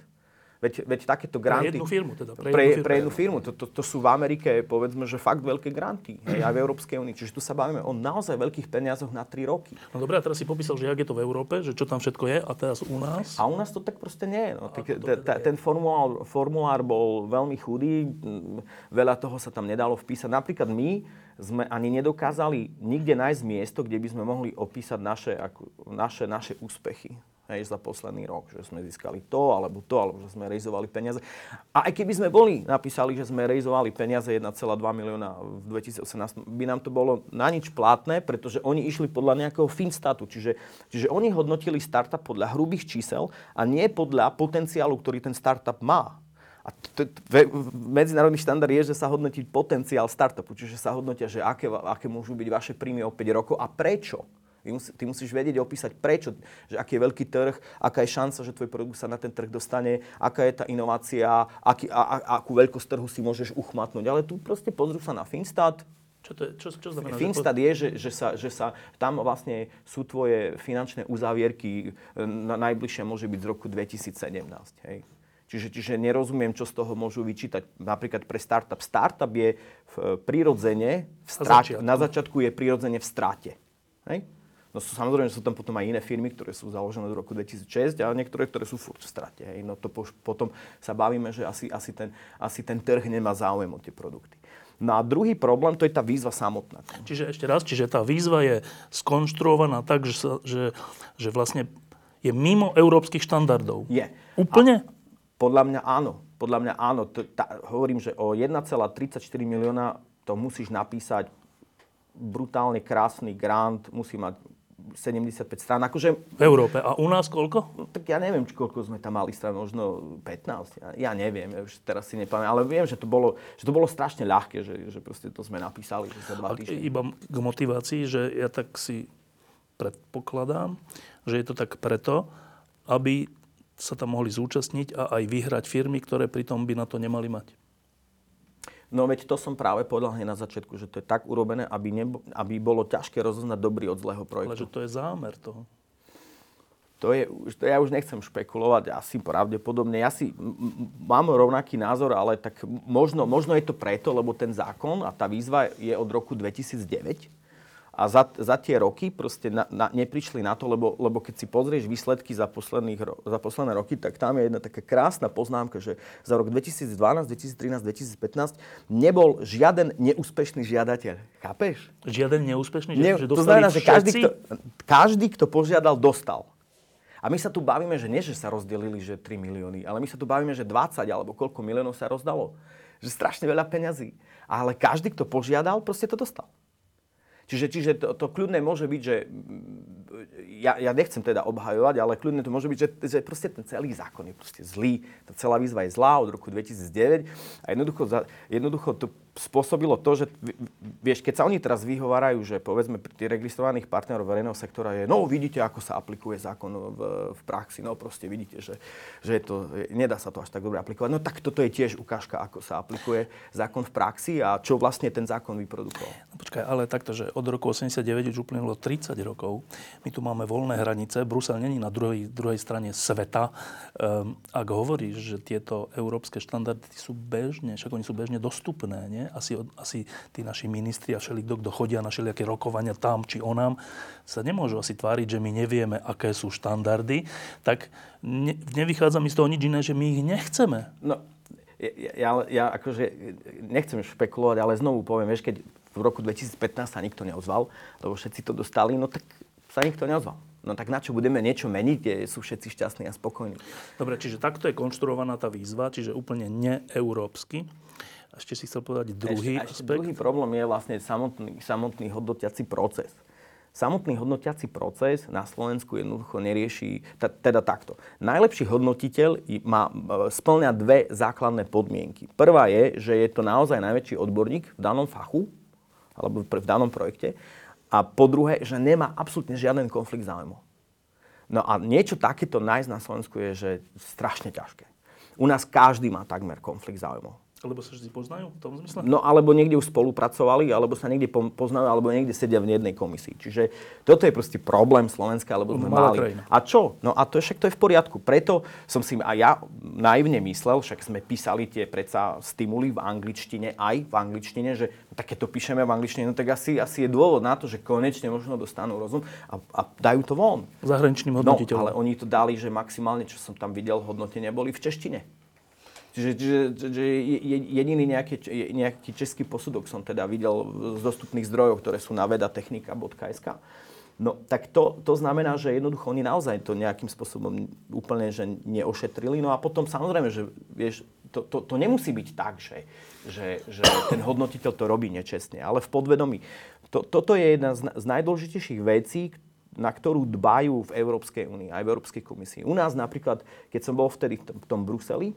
Veď, veď takéto granty... Pre jednu firmu teda. Pre, pre, jednu, pre jednu firmu. To, to, to sú v Amerike, povedzme, že fakt veľké granty. Hej, aj v Európskej únii. Čiže tu sa bavíme o naozaj veľkých peniazoch na 3 roky. No dobré, a teraz si popísal, že jak je to v Európe, že čo tam všetko je a teraz u nás? A u nás to tak proste nie je. No. Tak, teda ten formulár, formulár bol veľmi chudý, veľa toho sa tam nedalo vpísať. Napríklad my sme ani nedokázali nikde nájsť miesto, kde by sme mohli opísať naše, ako, naše, naše úspechy hej, za posledný rok, že sme získali to, alebo to, alebo že sme rejzovali peniaze. A aj keby sme boli napísali, že sme rejzovali peniaze 1,2 milióna v 2018, by nám to bolo na nič platné, pretože oni išli podľa nejakého finstatu, čiže, čiže oni hodnotili startup podľa hrubých čísel a nie podľa potenciálu, ktorý ten startup má. A t- t- medzinárodný štandard je, že sa hodnotí potenciál startupu, čiže sa hodnotia, že aké, aké môžu byť vaše príjmy o 5 rokov a prečo. Ty, musí, ty musíš vedieť opísať prečo, že aký je veľký trh, aká je šanca, že tvoj produkt sa na ten trh dostane, aká je tá inovácia, aký, a, a, akú veľkosť trhu si môžeš uchmatnúť. Ale tu proste pozrú sa na Finstat, čo, to je, čo, čo znamená? Finstat je, že, že, sa, že sa tam vlastne sú tvoje finančné uzávierky, e, na najbližšie môže byť z roku 2017. Hej. Čiže, čiže nerozumiem, čo z toho môžu vyčítať. Napríklad pre startup. Startup je v, prirodzene v strate. Na začiatku je prirodzene v strate. Hej? No sú, samozrejme, sú tam potom aj iné firmy, ktoré sú založené do roku 2006 a niektoré, ktoré sú furt v strate. Hej. No to po, potom sa bavíme, že asi, asi, ten, asi ten trh nemá záujem o tie produkty. No a druhý problém, to je tá výzva samotná. Čiže ešte raz, čiže tá výzva je skonštruovaná tak, že, sa, že, že vlastne je mimo európskych štandardov. Je. Úplne? Podľa mňa áno. Podľa mňa áno. To, tá, hovorím, že o 1,34 milióna to musíš napísať brutálne krásny grant, musí mať 75 strán. Akože, v Európe. A u nás koľko? No, tak ja neviem, či koľko sme tam mali strán, možno 15. Ja, ja neviem, ja už teraz si nepamätám. Ale viem, že to bolo, že to bolo strašne ľahké, že, že proste to sme napísali že za dva týždne. Iba k motivácii, že ja tak si predpokladám, že je to tak preto, aby sa tam mohli zúčastniť a aj vyhrať firmy, ktoré pritom by na to nemali mať. No veď to som práve povedal hneď na začiatku, že to je tak urobené, aby, nebo, aby bolo ťažké rozoznať dobrý od zlého projektu. Ale že to je zámer toho. To je, to ja už nechcem špekulovať, asi pravdepodobne. Ja si m- mám rovnaký názor, ale tak možno, možno je to preto, lebo ten zákon a tá výzva je od roku 2009 a za, za tie roky proste na, na, neprišli na to, lebo, lebo keď si pozrieš výsledky za, posledných, za posledné roky, tak tam je jedna taká krásna poznámka, že za rok 2012, 2013, 2015 nebol žiaden neúspešný žiadateľ. Chápeš? Žiaden neúspešný? Ne, že to znamená, že každý kto, každý, kto požiadal, dostal. A my sa tu bavíme, že nie, že sa rozdelili, že 3 milióny, ale my sa tu bavíme, že 20 alebo koľko miliónov sa rozdalo. Že strašne veľa peňazí. Ale každý, kto požiadal, proste to dostal. Čiže, čiže to, to kľudne môže byť, že ja, ja nechcem teda obhajovať, ale kľudne to môže byť, že, že proste ten celý zákon je proste zlý. Tá celá výzva je zlá od roku 2009 a jednoducho, jednoducho to spôsobilo to, že vieš, keď sa oni teraz vyhovárajú, že povedzme pri registrovaných partnerov verejného sektora je, no vidíte, ako sa aplikuje zákon v, v praxi, no proste vidíte, že, že je to, nedá sa to až tak dobre aplikovať. No tak toto je tiež ukážka, ako sa aplikuje zákon v praxi a čo vlastne ten zákon vyprodukoval. No, počkaj, ale takto, že od roku 89 už uplynulo 30 rokov, my tu máme voľné hranice, Brusel není na druhej, druhej strane sveta. Um, ak hovoríš, že tieto európske štandardy sú bežne, však oni sú bežne dostupné, nie? asi, asi tí naši ministri a všelikto, kto chodia na všelijaké rokovania tam či onám, sa nemôžu asi tváriť, že my nevieme, aké sú štandardy, tak ne, nevychádza mi z toho nič iné, že my ich nechceme. No, ja, ja, ja akože nechcem špekulovať, ale znovu poviem, vieš, keď v roku 2015 sa nikto neozval, lebo všetci to dostali, no tak sa nikto neozval. No tak na čo budeme niečo meniť, kde sú všetci šťastní a spokojní. Dobre, čiže takto je konštruovaná tá výzva, čiže úplne neeurópsky. Ešte si chcel povedať druhý ešte, aspekt. Ešte druhý problém je vlastne samotný, samotný hodnotiaci proces. Samotný hodnotiaci proces na Slovensku jednoducho nerieši, teda takto. Najlepší hodnotiteľ má, splňa dve základné podmienky. Prvá je, že je to naozaj najväčší odborník v danom fachu, alebo v danom projekte. A po druhé, že nemá absolútne žiaden konflikt záujmov. No a niečo takéto nájsť na Slovensku je, že strašne ťažké. U nás každý má takmer konflikt záujmov. Lebo sa vždy poznajú v tom zmysle? No alebo niekde už spolupracovali, alebo sa niekde poznajú, alebo niekde sedia v jednej komisii. Čiže toto je proste problém Slovenska, alebo sme Malá mali. Krajina. A čo? No a to však to je v poriadku. Preto som si aj ja naivne myslel, však sme písali tie predsa stimuly v angličtine, aj v angličtine, že no, tak keď to píšeme v angličtine, no tak asi, asi je dôvod na to, že konečne možno dostanú rozum a, a dajú to von. Zahraničným hodnotiteľom. No, ale oni to dali, že maximálne, čo som tam videl, hodnotenia boli v češtine. Čiže, čiže, čiže jediný nejaký, nejaký český posudok som teda videl z dostupných zdrojov, ktoré sú na vedatechnika.sk. No tak to, to znamená, že jednoducho oni naozaj to nejakým spôsobom úplne že neošetrili. No a potom samozrejme, že vieš, to, to, to nemusí byť tak, že, že, že ten hodnotiteľ to robí nečestne, ale v podvedomí. To, toto je jedna z, z najdôležitejších vecí, na ktorú dbajú v Európskej únii, aj v Európskej komisii. U nás napríklad, keď som bol vtedy v tom Bruseli,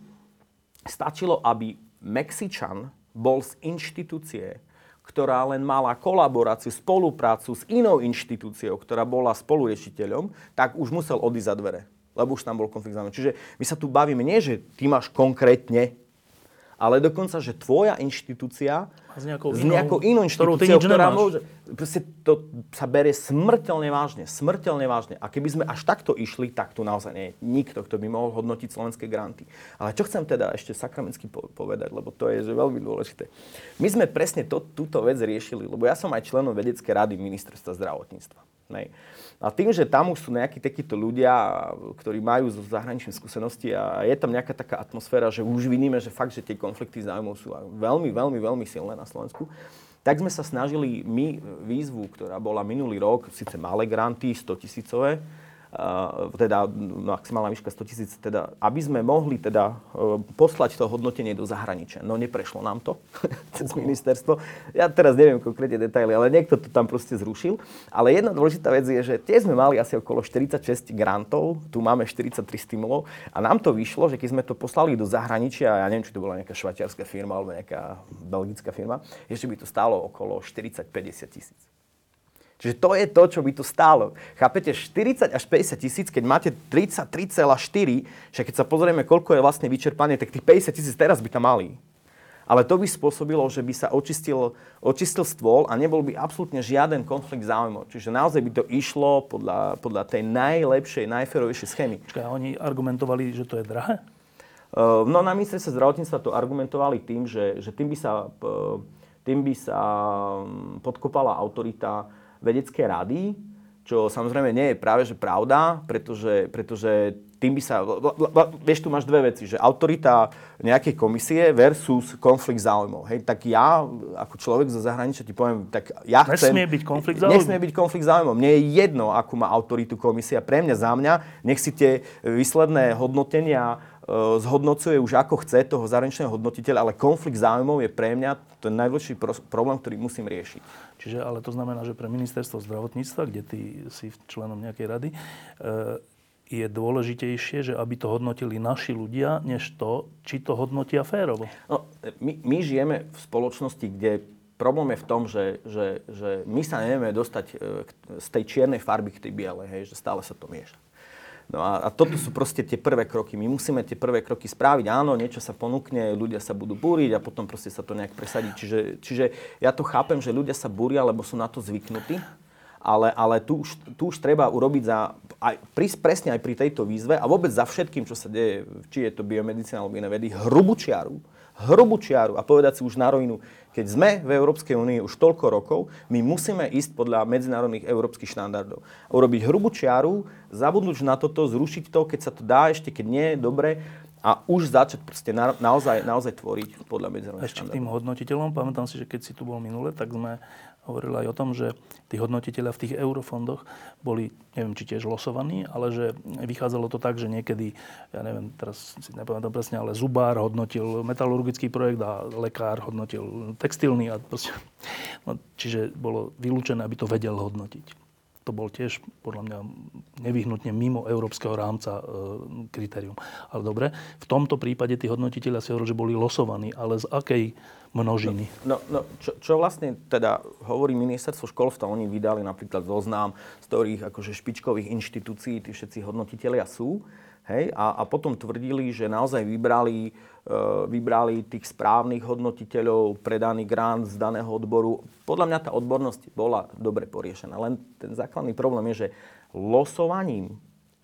Stačilo, aby Mexičan bol z inštitúcie, ktorá len mala kolaboráciu, spoluprácu s inou inštitúciou, ktorá bola spoluriešiteľom, tak už musel odísť za dvere, lebo už tam bol konflikt záujmov. Čiže my sa tu bavíme nie, že ty máš konkrétne ale dokonca, že tvoja inštitúcia s nejakou, s nejakou inou, inštitúciou, ktorá môže... Proste to sa berie smrteľne vážne, smrteľne vážne. A keby sme až takto išli, tak tu naozaj nie je nikto, kto by mohol hodnotiť slovenské granty. Ale čo chcem teda ešte sakramensky povedať, lebo to je že veľmi dôležité. My sme presne to, túto vec riešili, lebo ja som aj členom vedeckej rady ministerstva zdravotníctva. Nej. A tým, že tam už sú nejakí takíto ľudia, ktorí majú zo zahraničnej skúsenosti a je tam nejaká taká atmosféra, že už vidíme, že fakt, že tie konflikty záujmov sú veľmi, veľmi, veľmi silné na Slovensku, tak sme sa snažili my výzvu, ktorá bola minulý rok, síce malé granty, 100 tisícové, teda maximálna výška 100 tisíc, teda, aby sme mohli teda poslať to hodnotenie do zahraničia. No neprešlo nám to cez ministerstvo. Ja teraz neviem konkrétne detaily, ale niekto to tam proste zrušil. Ale jedna dôležitá vec je, že tie sme mali asi okolo 46 grantov, tu máme 43 stimulov a nám to vyšlo, že keď sme to poslali do zahraničia, ja neviem, či to bola nejaká švajčiarska firma alebo nejaká belgická firma, ešte by to stálo okolo 40-50 tisíc. Čiže to je to, čo by to stálo. Chápete, 40 až 50 tisíc, keď máte 33,4, že keď sa pozrieme, koľko je vlastne vyčerpanie, tak tých 50 tisíc teraz by tam mali. Ale to by spôsobilo, že by sa očistil, očistil stôl a nebol by absolútne žiaden konflikt záujmov. Čiže naozaj by to išlo podľa, podľa tej najlepšej, najferovejšej schémy. Čiže oni argumentovali, že to je drahé? Uh, no na ministerstve zdravotníctva to argumentovali tým, že, že tým by sa, tým by sa podkopala autorita vedecké rady, čo samozrejme nie je práve že pravda, pretože, pretože tým by sa... Vieš, tu máš dve veci, že autorita nejakej komisie versus konflikt záujmov. Hej, tak ja, ako človek zo zahraničia, ti poviem, tak ja chcem... Nesmie byť konflikt záujmov. Nesmie byť konflikt záujmov. Mne je jedno, akú má autoritu komisia. Pre mňa, za mňa, nech si tie výsledné hodnotenia zhodnocuje už ako chce toho zahraničného hodnotiteľa, ale konflikt záujmov je pre mňa ten najdôležitejší problém, ktorý musím riešiť. Čiže ale to znamená, že pre ministerstvo zdravotníctva, kde ty si členom nejakej rady, e, je dôležitejšie, že aby to hodnotili naši ľudia, než to, či to hodnotia férovo. No, my, my žijeme v spoločnosti, kde problém je v tom, že, že, že my sa nevieme dostať e, z tej čiernej farby k tej bielej, hej, že stále sa to mieša. No a, a toto sú proste tie prvé kroky. My musíme tie prvé kroky spraviť. Áno, niečo sa ponúkne, ľudia sa budú búriť a potom proste sa to nejak presadí. Čiže, čiže ja to chápem, že ľudia sa búria, lebo sú na to zvyknutí. Ale, ale tu, už, tu už treba urobiť za, aj, prísť presne aj pri tejto výzve a vôbec za všetkým, čo sa deje, či je to biomedicína alebo iné vedy, hrubú čiaru, hrubú čiaru a povedať si už na rovinu, keď sme v Európskej únii už toľko rokov, my musíme ísť podľa medzinárodných európskych štandardov. Urobiť hrubú čiaru, zabudnúť na toto, zrušiť to, keď sa to dá, ešte keď nie dobre, a už začať proste na, naozaj, naozaj tvoriť podľa medzinárodných Ešte k tým hodnotiteľom, pamätám si, že keď si tu bol minule, tak sme hovorili aj o tom, že tí hodnotiteľia v tých eurofondoch boli, neviem, či tiež losovaní, ale že vychádzalo to tak, že niekedy, ja neviem, teraz si nepamätám presne, ale zubár hodnotil metalurgický projekt a lekár hodnotil textilný. A proste, no, čiže bolo vylúčené, aby to vedel hodnotiť. To bol tiež, podľa mňa, nevyhnutne mimo európskeho rámca e, kritérium. Ale dobre, v tomto prípade tí hodnotiteľia si hovorili, že boli losovaní, ale z akej množiny. No, no, čo, čo vlastne teda hovorí ministerstvo školstva, oni vydali napríklad zoznam, z ktorých akože špičkových inštitúcií tí všetci hodnotitelia sú. Hej? A, a potom tvrdili, že naozaj vybrali, e, vybrali tých správnych hodnotiteľov pre daný grant z daného odboru. Podľa mňa tá odbornosť bola dobre poriešená. Len ten základný problém je, že losovaním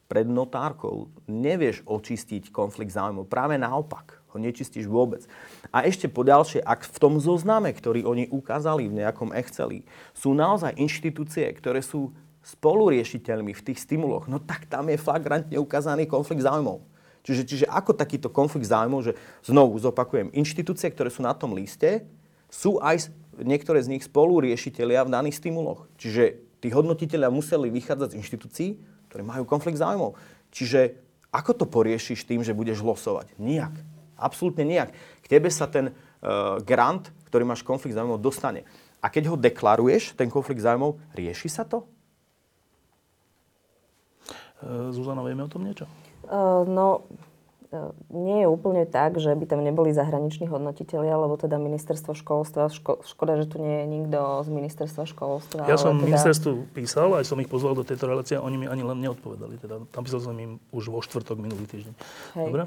pred notárkou nevieš očistiť konflikt záujmov. Práve naopak nečistíš vôbec. A ešte po ďalšie, ak v tom zozname, ktorý oni ukázali v nejakom Exceli, sú naozaj inštitúcie, ktoré sú spoluriešiteľmi v tých stimuloch, no tak tam je flagrantne ukázaný konflikt záujmov. Čiže, čiže ako takýto konflikt záujmov, že znovu zopakujem, inštitúcie, ktoré sú na tom liste, sú aj niektoré z nich spoluriešiteľia v daných stimuloch. Čiže tí hodnotiteľia museli vychádzať z inštitúcií, ktoré majú konflikt záujmov. Čiže ako to poriešiš tým, že budeš losovať? Nijak. Absolútne nejak. K tebe sa ten uh, grant, ktorý máš konflikt zájmov, dostane. A keď ho deklaruješ, ten konflikt zájmov, rieši sa to? Uh, Zuzana, vieme o tom niečo? Uh, no, nie je úplne tak, že by tam neboli zahraniční hodnotitelia, lebo teda ministerstvo školstva, ško, škoda, že tu nie je nikto z ministerstva školstva. Ja som teda... ministerstvu písal, aj som ich pozval do tejto relácie a oni mi ani len neodpovedali. Teda, tam písal som im už vo štvrtok minulý týždeň. Hej. Dobre?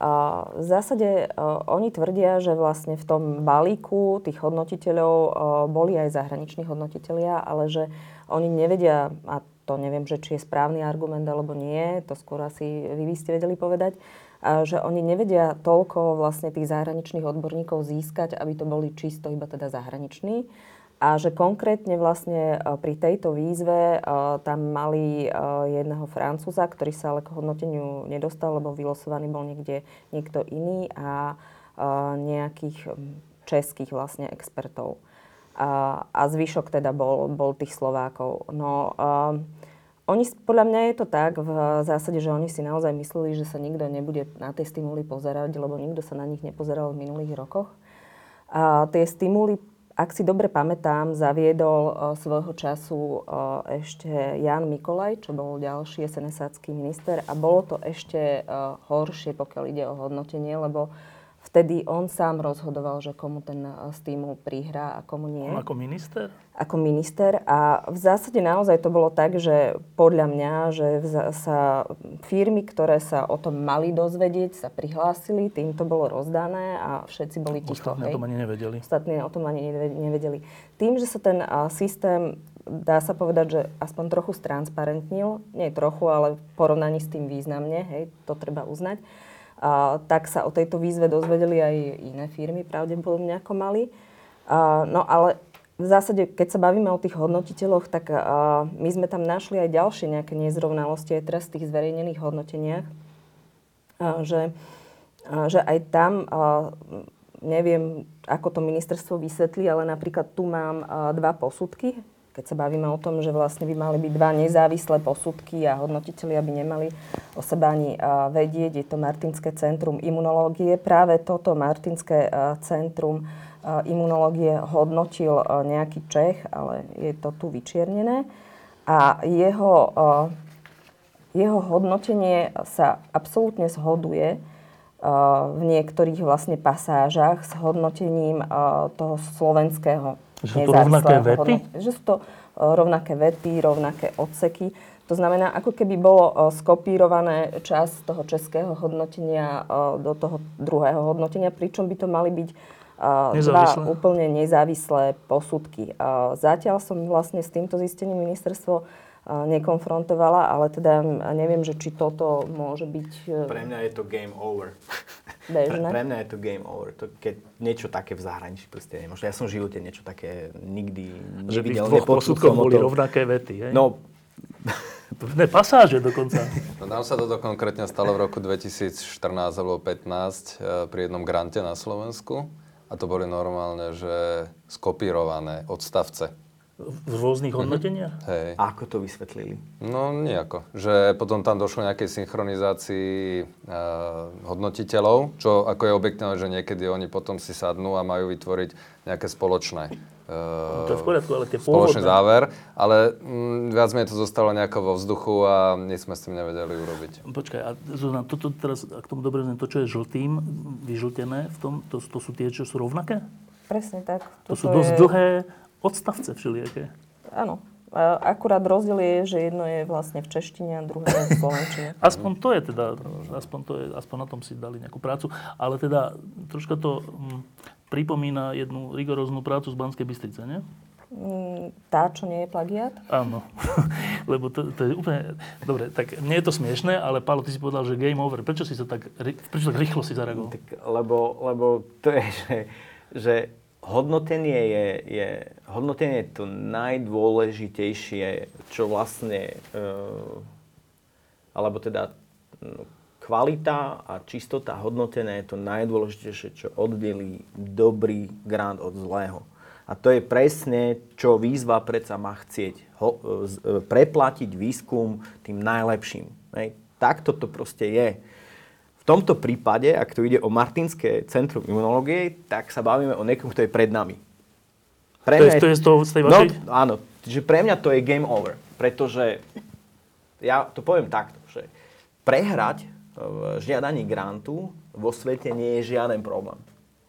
V zásade oni tvrdia, že vlastne v tom balíku tých hodnotiteľov boli aj zahraniční hodnotitelia, ale že oni nevedia, a to neviem, že či je správny argument alebo nie, to skôr asi vy by ste vedeli povedať, že oni nevedia toľko vlastne tých zahraničných odborníkov získať, aby to boli čisto iba teda zahraniční a že konkrétne vlastne e, pri tejto výzve e, tam mali e, jedného Francúza, ktorý sa ale k hodnoteniu nedostal, lebo vylosovaný bol niekde niekto iný a nejakých českých vlastne expertov. A, zvyšok teda bol, bol tých Slovákov. No, oni, podľa mňa je to tak v zásade, že oni si naozaj mysleli, že sa nikto nebude na tie stimuly pozerať, lebo nikto sa na nich nepozeral v minulých rokoch. A tie stimuly, ak si dobre pamätám, zaviedol uh, svojho času uh, ešte Jan Mikolaj, čo bol ďalší sns minister a bolo to ešte uh, horšie, pokiaľ ide o hodnotenie, lebo vtedy on sám rozhodoval, že komu ten eh, stimul prihrá a komu nie. Ako minister? Ako minister. A v zásade naozaj to bolo tak, že podľa mňa, že sa firmy, ktoré sa o tom mali dozvedieť, sa prihlásili, tým to bolo rozdané a všetci boli ticho. Ostatní o tom ani nevedeli. Ostatní o tom ani nevedeli. Tým, že sa ten systém dá sa povedať, že aspoň trochu stransparentnil, nie trochu, ale v porovnaní s tým významne, hej, to treba uznať, a, tak sa o tejto výzve dozvedeli aj iné firmy, pravdepodobne ako mali. No ale v zásade, keď sa bavíme o tých hodnotiteľoch, tak a, my sme tam našli aj ďalšie nejaké nezrovnalosti aj teraz v tých zverejnených hodnoteniach, a, že, a, že aj tam, a, neviem, ako to ministerstvo vysvetlí, ale napríklad tu mám a, dva posudky keď sa bavíme o tom, že vlastne by mali byť dva nezávislé posudky a hodnotiteľi by nemali o seba ani vedieť. Je to Martinské centrum imunológie. Práve toto Martinské centrum imunológie hodnotil nejaký Čech, ale je to tu vyčiernené. A jeho, jeho hodnotenie sa absolútne zhoduje v niektorých vlastne pasážach s hodnotením toho slovenského že sú to rovnaké vety? Že sú to e, rovnaké vety, rovnaké odseky. To znamená, ako keby bolo e, skopírované čas toho českého hodnotenia e, do toho druhého hodnotenia, pričom by to mali byť dva úplne nezávislé posudky. Zatiaľ som vlastne s týmto zistením ministerstvo nekonfrontovala, ale teda neviem, že či toto môže byť... Pre mňa je to game over. Bežné. Pre, pre mňa je to game over. To, keď niečo také v zahraničí proste nemôže. Ja som v živote niečo také nikdy nevidel. Že by v dvoch posudkoch boli to... rovnaké vety, hej? No, Ne, pasáže dokonca. No, nám sa toto konkrétne stalo v roku 2014 alebo 2015 eh, pri jednom grante na Slovensku. A to boli normálne, že skopírované odstavce v rôznych mhm. hodnoteniach? Mm-hmm. Hej. A ako to vysvetlili? No nejako. Že potom tam došlo nejakej synchronizácii uh, hodnotiteľov, čo ako je objektívne, že niekedy oni potom si sadnú a majú vytvoriť nejaké spoločné uh, to je v poriadku, ale tie spoločný pôvodné. záver, ale mm, viac menej to zostalo nejako vo vzduchu a nič sme s tým nevedeli urobiť. Počkaj, a Zuzana, toto teraz, ak tomu dobre to, čo je žltým, vyžltené v tom, to, to sú tie, čo sú rovnaké? Presne tak. To sú dosť je... dlhé odstavce všelijaké. Áno. Akurát rozdiel je, že jedno je vlastne v češtine a druhé je v slovenčine. aspoň to je teda, aspoň, to je, aspoň na tom si dali nejakú prácu. Ale teda troška to hm, pripomína jednu rigoróznu prácu z Banskej Bystrice, nie? Mm, tá, čo nie je plagiat? Áno, lebo to, to je úplne... Dobre, tak nie je to smiešné, ale Pálo, ty si povedal, že game over. Prečo si sa tak, prečo tak rýchlo si zareagoval? Tak, lebo, lebo to je, že, že hodnotenie je, je, hodnotenie je to najdôležitejšie, čo vlastne, e, alebo teda no, kvalita a čistota hodnotenia je to najdôležitejšie, čo oddelí dobrý grant od zlého. A to je presne, čo výzva predsa má chcieť. Ho, e, preplatiť výskum tým najlepším. Hej. Takto to proste je tomto prípade, ak tu ide o Martinské centrum imunológie, tak sa bavíme o niekom, kto je pred nami. Pre to, je, to je z, toho, z tej vašej? No, áno. Čiže pre mňa to je game over. Pretože ja to poviem takto, že prehrať v žiadaní grantu vo svete nie je žiaden problém.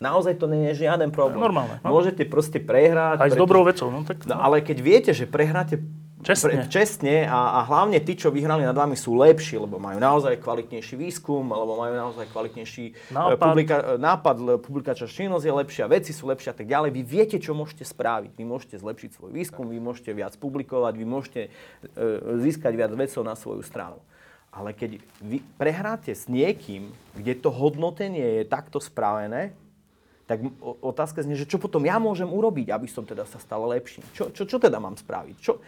Naozaj to nie je žiaden problém. Normálne. No? Môžete proste prehrať. Aj s dobrou vecou. No, tak, no. ale keď viete, že prehráte Čestne. Pre, čestne a, a hlavne tí, čo vyhrali nad vami, sú lepší, lebo majú naozaj kvalitnejší výskum, alebo majú naozaj kvalitnejší e, nápad, publika, e, nápad publikačná činnosť je lepšia, veci sú lepšie a tak ďalej. Vy viete, čo môžete spraviť. Vy môžete zlepšiť svoj výskum, vy môžete viac publikovať, vy môžete e, získať viac vecov na svoju stranu. Ale keď vy prehráte s niekým, kde to hodnotenie je takto spravené, tak otázka znie, že čo potom ja môžem urobiť, aby som teda sa stal lepším? Čo, čo, čo teda mám spraviť? Čo,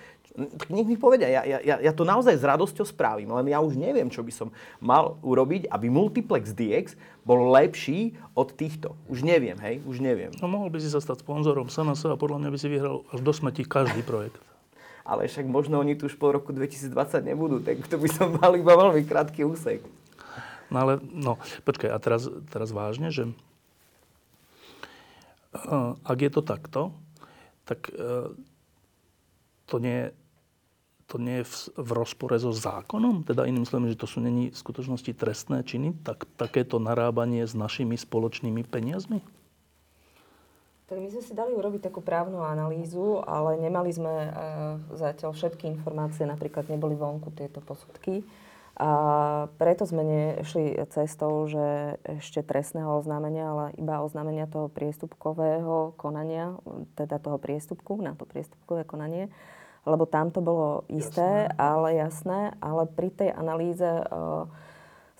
nech mi povedia, ja, ja, ja to naozaj s radosťou spravím, len ja už neviem, čo by som mal urobiť, aby Multiplex DX bol lepší od týchto. Už neviem, hej, už neviem. No mohol by si sa stať sponzorom SNS a podľa mňa by si vyhral až do smeti každý projekt. ale však možno oni tu už po roku 2020 nebudú, tak to by som mal iba veľmi krátky úsek. No ale, no, počkaj, a teraz, teraz vážne, že uh, ak je to takto, tak uh, to nie, to nie je v, v rozpore so zákonom? Teda iným slovom, že to sú není v skutočnosti trestné činy, tak takéto narábanie s našimi spoločnými peniazmi? Tak my sme si dali urobiť takú právnu analýzu, ale nemali sme uh, zatiaľ všetky informácie, napríklad neboli vonku tieto posudky. A preto sme nešli cestou, že ešte trestného oznámenia, ale iba oznámenia toho priestupkového konania, teda toho priestupku, na to priestupkové konanie, lebo tam to bolo isté, jasné. ale jasné, ale pri tej analýze uh,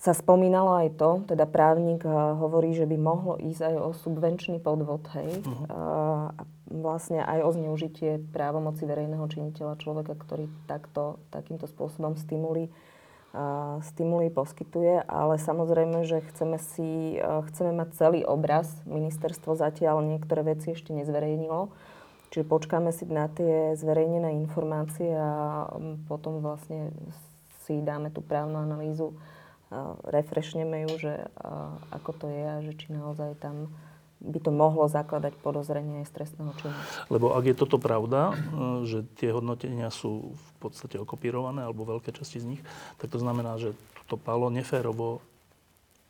sa spomínalo aj to, teda právnik uh, hovorí, že by mohlo ísť aj o subvenčný podvod, hej, uh-huh. uh, a vlastne aj o zneužitie právomoci verejného činiteľa človeka, ktorý takto, takýmto spôsobom stimuli stimuly poskytuje, ale samozrejme, že chceme, si, chceme mať celý obraz. Ministerstvo zatiaľ niektoré veci ešte nezverejnilo, čiže počkáme si na tie zverejnené informácie a potom vlastne si dáme tú právnu analýzu, refreshneme ju, že ako to je a že či naozaj tam by to mohlo zakladať podozrenie aj z trestného činu. Lebo ak je toto pravda, e, že tie hodnotenia sú v podstate okopírované, alebo veľké časti z nich, tak to znamená, že to Pálo neférovo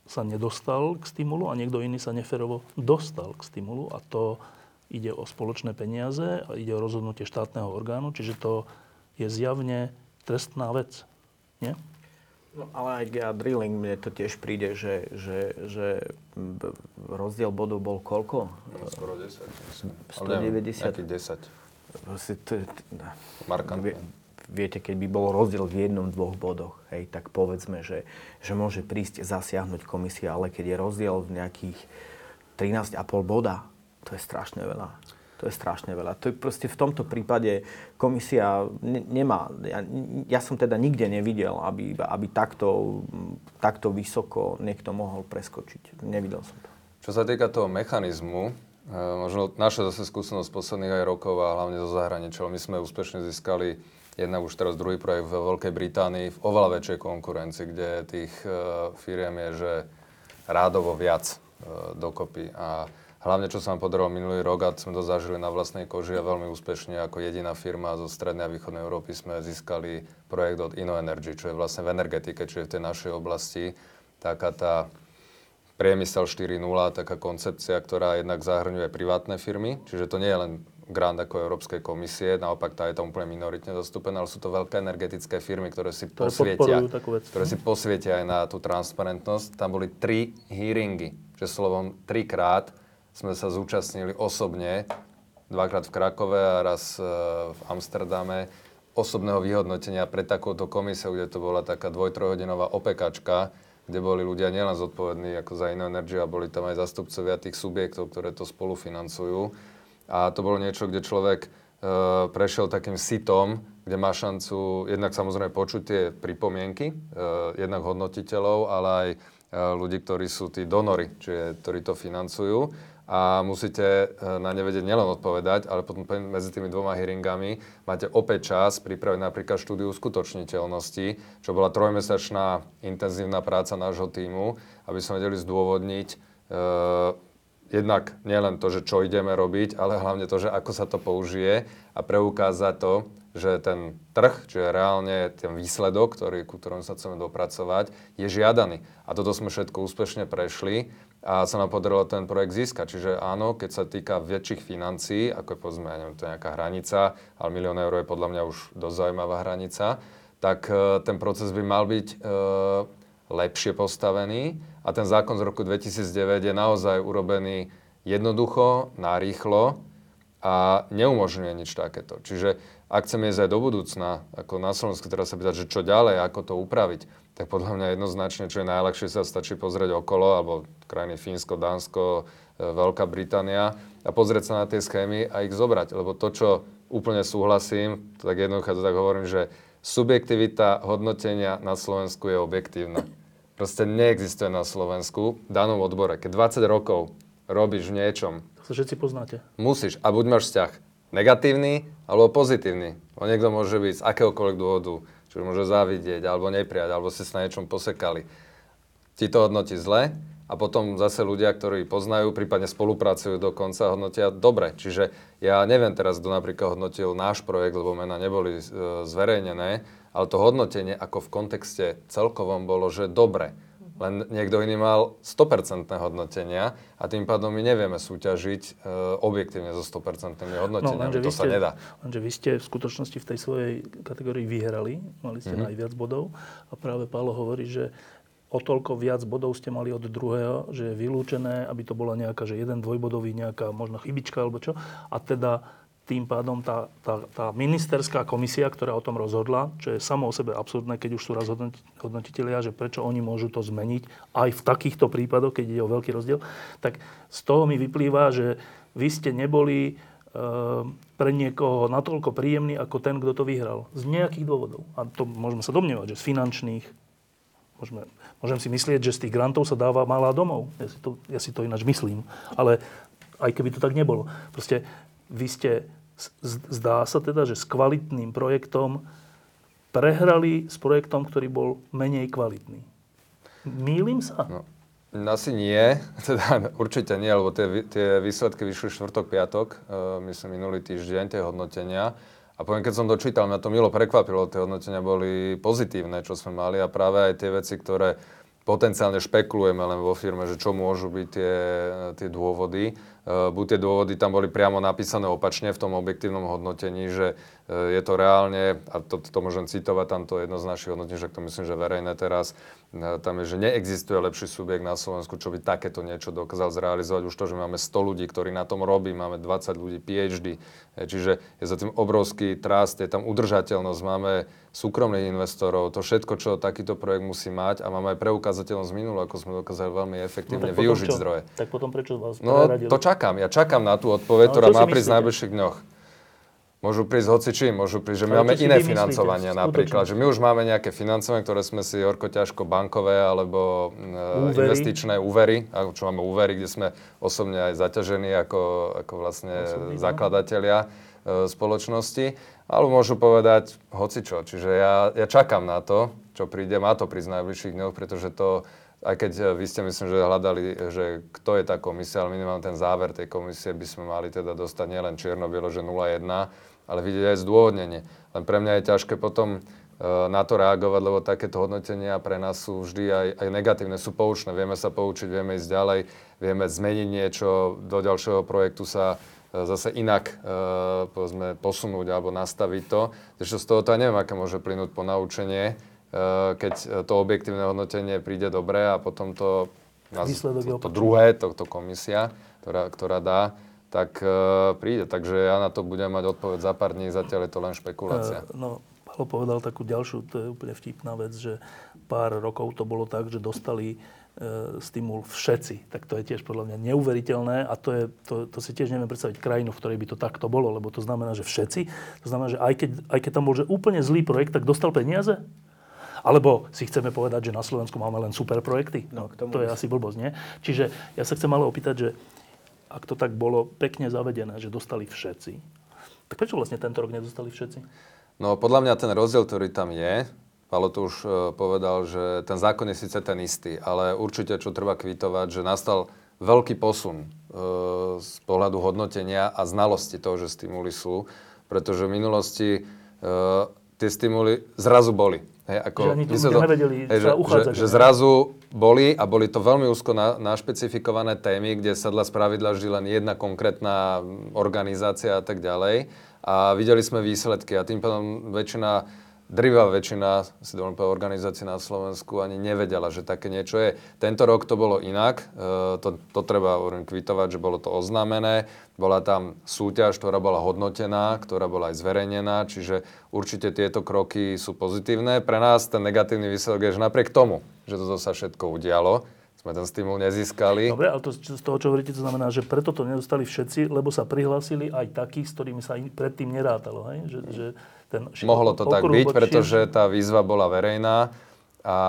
sa nedostal k stimulu a niekto iný sa neférovo dostal k stimulu a to ide o spoločné peniaze a ide o rozhodnutie štátneho orgánu, čiže to je zjavne trestná vec. Nie? No, ale aj Drilling, mne to tiež príde, že, že, že rozdiel bodov bol koľko? No, skoro 10. 190. Nejaký 10. Markantné. Viete, keď by bol rozdiel v jednom, dvoch bodoch, hej, tak povedzme, že, že môže prísť zasiahnuť komisia, ale keď je rozdiel v nejakých 13,5 boda, to je strašne veľa. To je strašne veľa. To je proste v tomto prípade komisia ne, nemá, ja, ja som teda nikde nevidel, aby, aby takto, takto vysoko niekto mohol preskočiť. Nevidel som to. Čo sa týka toho mechanizmu, e, možno naša zase skúsenosť posledných aj rokov a hlavne zo zahraničia, my sme úspešne získali jednak už teraz druhý projekt v Veľkej Británii v oveľa väčšej konkurencii, kde tých uh, firiem je, že rádovo viac uh, dokopy. A Hlavne, čo sa nám podarilo minulý rok a sme to zažili na vlastnej koži a veľmi úspešne ako jediná firma zo strednej a východnej Európy sme získali projekt od InnoEnergy, čo je vlastne v energetike, čiže v tej našej oblasti taká tá priemysel 4.0, taká koncepcia, ktorá jednak zahrňuje privátne firmy, čiže to nie je len grant ako Európskej komisie, naopak tá je tam úplne minoritne zastúpená, ale sú to veľké energetické firmy, ktoré si ktoré posvietia, ktoré si posvietia aj na tú transparentnosť. Tam boli tri hearingy, že slovom trikrát sme sa zúčastnili osobne, dvakrát v Krakove a raz e, v Amsterdame, osobného vyhodnotenia pred takouto komisiou, kde to bola taká dvoj-trojhodinová opekačka, kde boli ľudia nielen zodpovední ako za Inno Energy, a boli tam aj zastupcovia tých subjektov, ktoré to spolufinancujú. A to bolo niečo, kde človek e, prešiel takým sitom, kde má šancu jednak samozrejme počuť tie pripomienky, e, jednak hodnotiteľov, ale aj e, ľudí, ktorí sú tí donory, čiže ktorí to financujú a musíte e, na ne vedieť nielen odpovedať, ale potom medzi tými dvoma hearingami máte opäť čas pripraviť napríklad štúdiu skutočniteľnosti, čo bola trojmesačná intenzívna práca nášho týmu, aby sme vedeli zdôvodniť e, jednak nielen to, že čo ideme robiť, ale hlavne to, že ako sa to použije a preukázať to, že ten trh, čiže reálne ten výsledok, ktorý, ku ktorom sa chceme dopracovať, je žiadaný. A toto sme všetko úspešne prešli a sa nám podarilo ten projekt získať. Čiže áno, keď sa týka väčších financií, ako je povedzme, ja neviem, to je nejaká hranica, ale milión eur je podľa mňa už dosť zaujímavá hranica, tak e, ten proces by mal byť e, lepšie postavený a ten zákon z roku 2009 je naozaj urobený jednoducho, narýchlo a neumožňuje nič takéto. Čiže ak chceme ísť aj do budúcna, ako na Slovensku teraz sa pýtať, že čo ďalej, ako to upraviť, tak podľa mňa jednoznačne, čo je najľahšie, sa stačí pozrieť okolo, alebo krajiny Fínsko, Dánsko, e, Veľká Británia a pozrieť sa na tie schémy a ich zobrať. Lebo to, čo úplne súhlasím, tak jednoducho to tak hovorím, že subjektivita hodnotenia na Slovensku je objektívna. Proste neexistuje na Slovensku v danom odbore. Keď 20 rokov robíš v niečom... Sa všetci poznáte. Musíš. A buď máš vzťah negatívny alebo pozitívny. Lebo niekto môže byť z akéhokoľvek dôvodu, či môže závidieť, alebo neprijať, alebo ste sa na niečom posekali. Ti to hodnotí zle a potom zase ľudia, ktorí poznajú, prípadne spolupracujú dokonca, hodnotia dobre. Čiže ja neviem teraz, kto napríklad hodnotil náš projekt, lebo mená neboli e, zverejnené, ale to hodnotenie ako v kontexte celkovom bolo, že dobre. Len niekto iný mal 100% hodnotenia a tým pádom my nevieme súťažiť e, objektívne so 100% hodnoteniami. No, to sa ste, nedá. Lenže vy ste v skutočnosti v tej svojej kategórii vyhrali, mali ste mm-hmm. najviac bodov a práve Pálo hovorí, že o toľko viac bodov ste mali od druhého, že je vylúčené, aby to bola nejaká, že jeden dvojbodový, nejaká možno chybička alebo čo. A teda tým pádom tá, tá, tá ministerská komisia, ktorá o tom rozhodla, čo je samo o sebe absurdné, keď už sú raz hodnotitelia, že prečo oni môžu to zmeniť aj v takýchto prípadoch, keď ide o veľký rozdiel, tak z toho mi vyplýva, že vy ste neboli e, pre niekoho natoľko príjemný ako ten, kto to vyhral. Z nejakých dôvodov. A to môžeme sa domnievať, že z finančných, môžeme, môžem si myslieť, že z tých grantov sa dáva malá domov. Ja si to, ja si to ináč myslím. Ale aj keby to tak nebolo. Proste vy ste, zdá sa teda, že s kvalitným projektom prehrali s projektom, ktorý bol menej kvalitný. Mýlim sa? No, asi nie, teda určite nie, lebo tie, tie výsledky vyšli štvrtok, piatok, uh, myslím minulý týždeň, tie hodnotenia. A poviem, keď som dočítal, mňa to milo prekvapilo, tie hodnotenia boli pozitívne, čo sme mali a práve aj tie veci, ktoré potenciálne špekulujeme len vo firme, že čo môžu byť tie, tie dôvody, buď tie dôvody tam boli priamo napísané opačne v tom objektívnom hodnotení, že eh, je to reálne, a to, to môžem citovať, tam to jedno z našich hodnotení, že to myslím, že verejné teraz, eh, tam je, že neexistuje lepší subjekt na Slovensku, čo by takéto niečo dokázal zrealizovať. Už to, že máme 100 ľudí, ktorí na tom robí, máme 20 ľudí PhD, čiže je za tým obrovský trast, je tam udržateľnosť, máme súkromných investorov, to všetko, čo takýto projekt musí mať a máme aj preukázateľnosť minulú, ako sme dokázali veľmi efektívne no, využiť čo? zdroje. Tak potom prečo vás No to čakám, ja čakám na tú odpoveď, no, ktorá má prísť v najbližších dňoch. Môžu prísť hoci čím, môžu prísť, že my Ale máme iné financovania napríklad, že my už máme nejaké financovanie, ktoré sme si horko ťažko bankové alebo e, úvery. investičné úvery, čo máme úvery, kde sme osobne aj zaťažení ako, ako vlastne Osobný, no. zakladatelia e, spoločnosti, alebo môžu povedať hoci čo. Čiže ja, ja čakám na to, čo príde, má to prísť v najbližších dňoch, pretože to aj keď eh, vy ste myslím, že hľadali, že kto je tá komisia, ale minimálne ten záver tej komisie by sme mali teda dostať nielen čierno-bielo, že 0,1, ale vidieť aj zdôvodnenie. Len pre mňa je ťažké potom eh, na to reagovať, lebo takéto hodnotenia pre nás sú vždy aj, aj negatívne, sú poučné. Vieme sa poučiť, vieme ísť ďalej, vieme zmeniť niečo, do ďalšieho projektu sa eh, zase inak povedzme, posunúť alebo nastaviť to. Takže z toho to aj neviem, aké môže plynúť po naučenie Eh, keď to objektívne hodnotenie príde dobre a potom to, to, to druhé, to, to komisia, ktorá, ktorá dá, tak uh, príde. Takže ja na to budem mať odpoveď za pár dní, zatiaľ je to len špekulácia. Uh, no, Paolo povedal takú ďalšiu, to je úplne vtipná vec, že pár rokov to bolo tak, že dostali uh, stimul všetci. Tak to je tiež podľa mňa neuveriteľné a to, je, to, to si tiež neviem predstaviť krajinu, v ktorej by to takto bolo, lebo to znamená, že všetci. To znamená, že aj keď, aj keď tam bol že úplne zlý projekt, tak dostal peniaze alebo si chceme povedať, že na Slovensku máme len super projekty? No, k tomu to je asi blbosť, nie? Čiže ja sa chcem ale opýtať, že ak to tak bolo pekne zavedené, že dostali všetci, tak prečo vlastne tento rok nedostali všetci? No podľa mňa ten rozdiel, ktorý tam je, Palo to už uh, povedal, že ten zákon je síce ten istý, ale určite, čo treba kvitovať, že nastal veľký posun uh, z pohľadu hodnotenia a znalosti toho, že stimuly sú, pretože v minulosti uh, tie stimuly zrazu boli. Hej, ako, že ani to, nevedeli hej, že, že, že zrazu boli a boli to veľmi úzko na, našpecifikované témy, kde sa dla spravidla vždy len jedna konkrétna organizácia a tak ďalej. A videli sme výsledky a tým pádom väčšina drvá väčšina si dovolím organizácií na Slovensku ani nevedela, že také niečo je. Tento rok to bolo inak, e, to, to treba hovorím, kvitovať, že bolo to oznámené, bola tam súťaž, ktorá bola hodnotená, ktorá bola aj zverejnená, čiže určite tieto kroky sú pozitívne. Pre nás ten negatívny výsledok je, že napriek tomu, že toto sa všetko udialo, sme ten stimul nezískali. Dobre, ale to, z toho, čo hovoríte, to znamená, že preto to nedostali všetci, lebo sa prihlásili aj takí, s ktorými sa predtým nerátalo. Hej? Že, že ten Mohlo to tak byť, pretože tá výzva bola verejná a,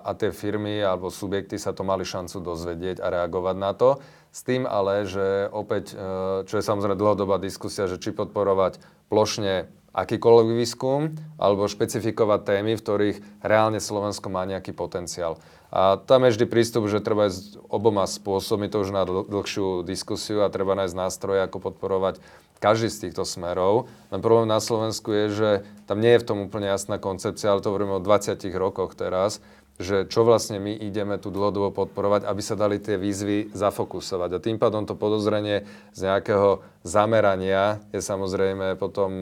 a tie firmy alebo subjekty sa to mali šancu dozvedieť a reagovať na to. S tým ale, že opäť, e, čo je samozrejme dlhodobá diskusia, že či podporovať plošne akýkoľvek výskum alebo špecifikovať témy, v ktorých reálne Slovensko má nejaký potenciál. A tam je vždy prístup, že treba ísť oboma spôsobmi, to už na dlhšiu diskusiu a treba nájsť nástroje, ako podporovať každý z týchto smerov. Len problém na Slovensku je, že tam nie je v tom úplne jasná koncepcia, ale to hovoríme o 20 rokoch teraz, že čo vlastne my ideme tu dlhodobo podporovať, aby sa dali tie výzvy zafokusovať. A tým pádom to podozrenie z nejakého zamerania je samozrejme potom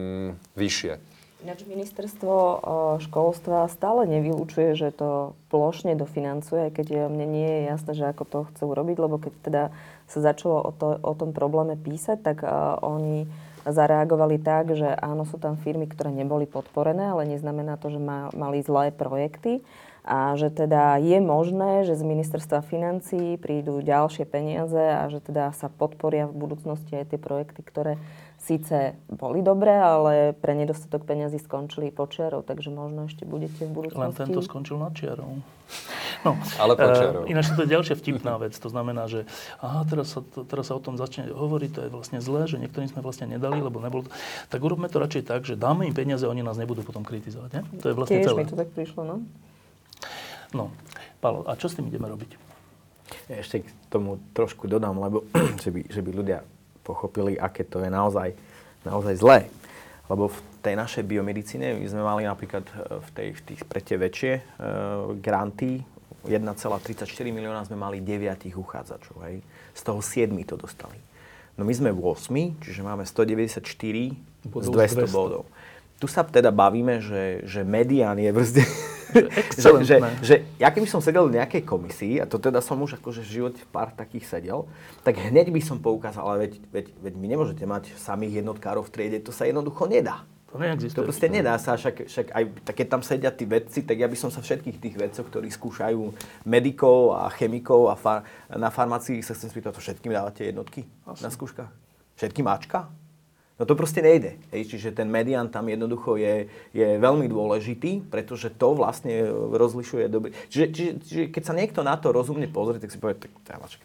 vyššie. Ináč ministerstvo školstva stále nevylúčuje, že to plošne dofinancuje, keď mne nie je jasné, že ako to chce urobiť, lebo keď teda sa začalo o, to, o tom probléme písať, tak uh, oni zareagovali tak, že áno, sú tam firmy, ktoré neboli podporené, ale neznamená to, že má, mali zlé projekty. A že teda je možné, že z ministerstva financí prídu ďalšie peniaze a že teda sa podporia v budúcnosti aj tie projekty, ktoré síce boli dobré, ale pre nedostatok peniazy skončili počiarov, takže možno ešte budete v budúcnosti... Len tento skončil na čiarou. No, ale počiarou. Uh, ináč to je ďalšia vtipná vec. To znamená, že aha, teraz sa, to, teraz sa o tom začne hovoriť, to je vlastne zlé, že niektorým sme vlastne nedali, lebo nebolo to... Tak urobme to radšej tak, že dáme im peniaze, oni nás nebudú potom kritizovať. Ne? To je vlastne Tiež celé. mi to tak prišlo, no. No, Paolo, a čo s tým ideme robiť? Ja ešte k tomu trošku dodám, lebo že by, že by ľudia pochopili, aké to je naozaj, naozaj zlé. Lebo v tej našej biomedicíne my sme mali napríklad e, v, tej, v tých pre tie väčšie uh, granty 1,34 milióna sme mali 9 uchádzačov. Hej. Z toho 7 to dostali. No my sme 8, čiže máme 194 bodov z 200, 200 bodov. Tu sa teda bavíme, že, že medián je proste že, že, že ja keby som sedel v nejakej komisii, a to teda som už akože v živote pár takých sedel, tak hneď by som poukázal, ale veď, veď, veď my nemôžete mať samých jednotkárov v triede, to sa jednoducho nedá. To neexistuje. To proste nedá sa, však, však aj tak keď tam sedia tí vedci, tak ja by som sa všetkých tých vedcov, ktorí skúšajú medikov a chemikov a far, na farmácii sa chcem spýtať, to všetkým dávate jednotky Asi. na skúškach? Všetkým Ačka? No to proste nejde. Hej. Čiže ten median tam jednoducho je, je veľmi dôležitý, pretože to vlastne rozlišuje dobrý. Čiže, čiže, čiže keď sa niekto na to rozumne pozrie, tak si povie, tak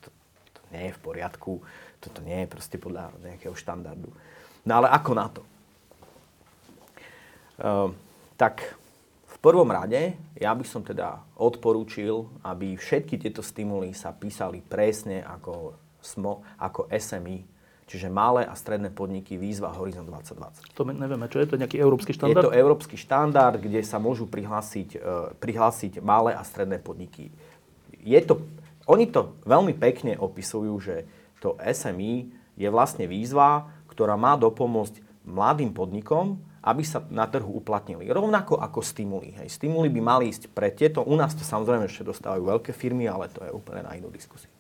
to, to nie je v poriadku, toto nie je proste podľa nejakého štandardu. No ale ako na to? Uh, tak v prvom rade ja by som teda odporúčil, aby všetky tieto stimuly sa písali presne ako, SMO, ako SMI čiže malé a stredné podniky výzva Horizon 2020. To nevieme, čo je to nejaký európsky štandard? Je to európsky štandard, kde sa môžu prihlásiť, uh, prihlásiť malé a stredné podniky. Je to, oni to veľmi pekne opisujú, že to SMI je vlastne výzva, ktorá má dopomôcť mladým podnikom, aby sa na trhu uplatnili. Rovnako ako stimuly. Hej. Stimuly by mali ísť pre tieto. U nás to samozrejme ešte dostávajú veľké firmy, ale to je úplne na inú diskusiu.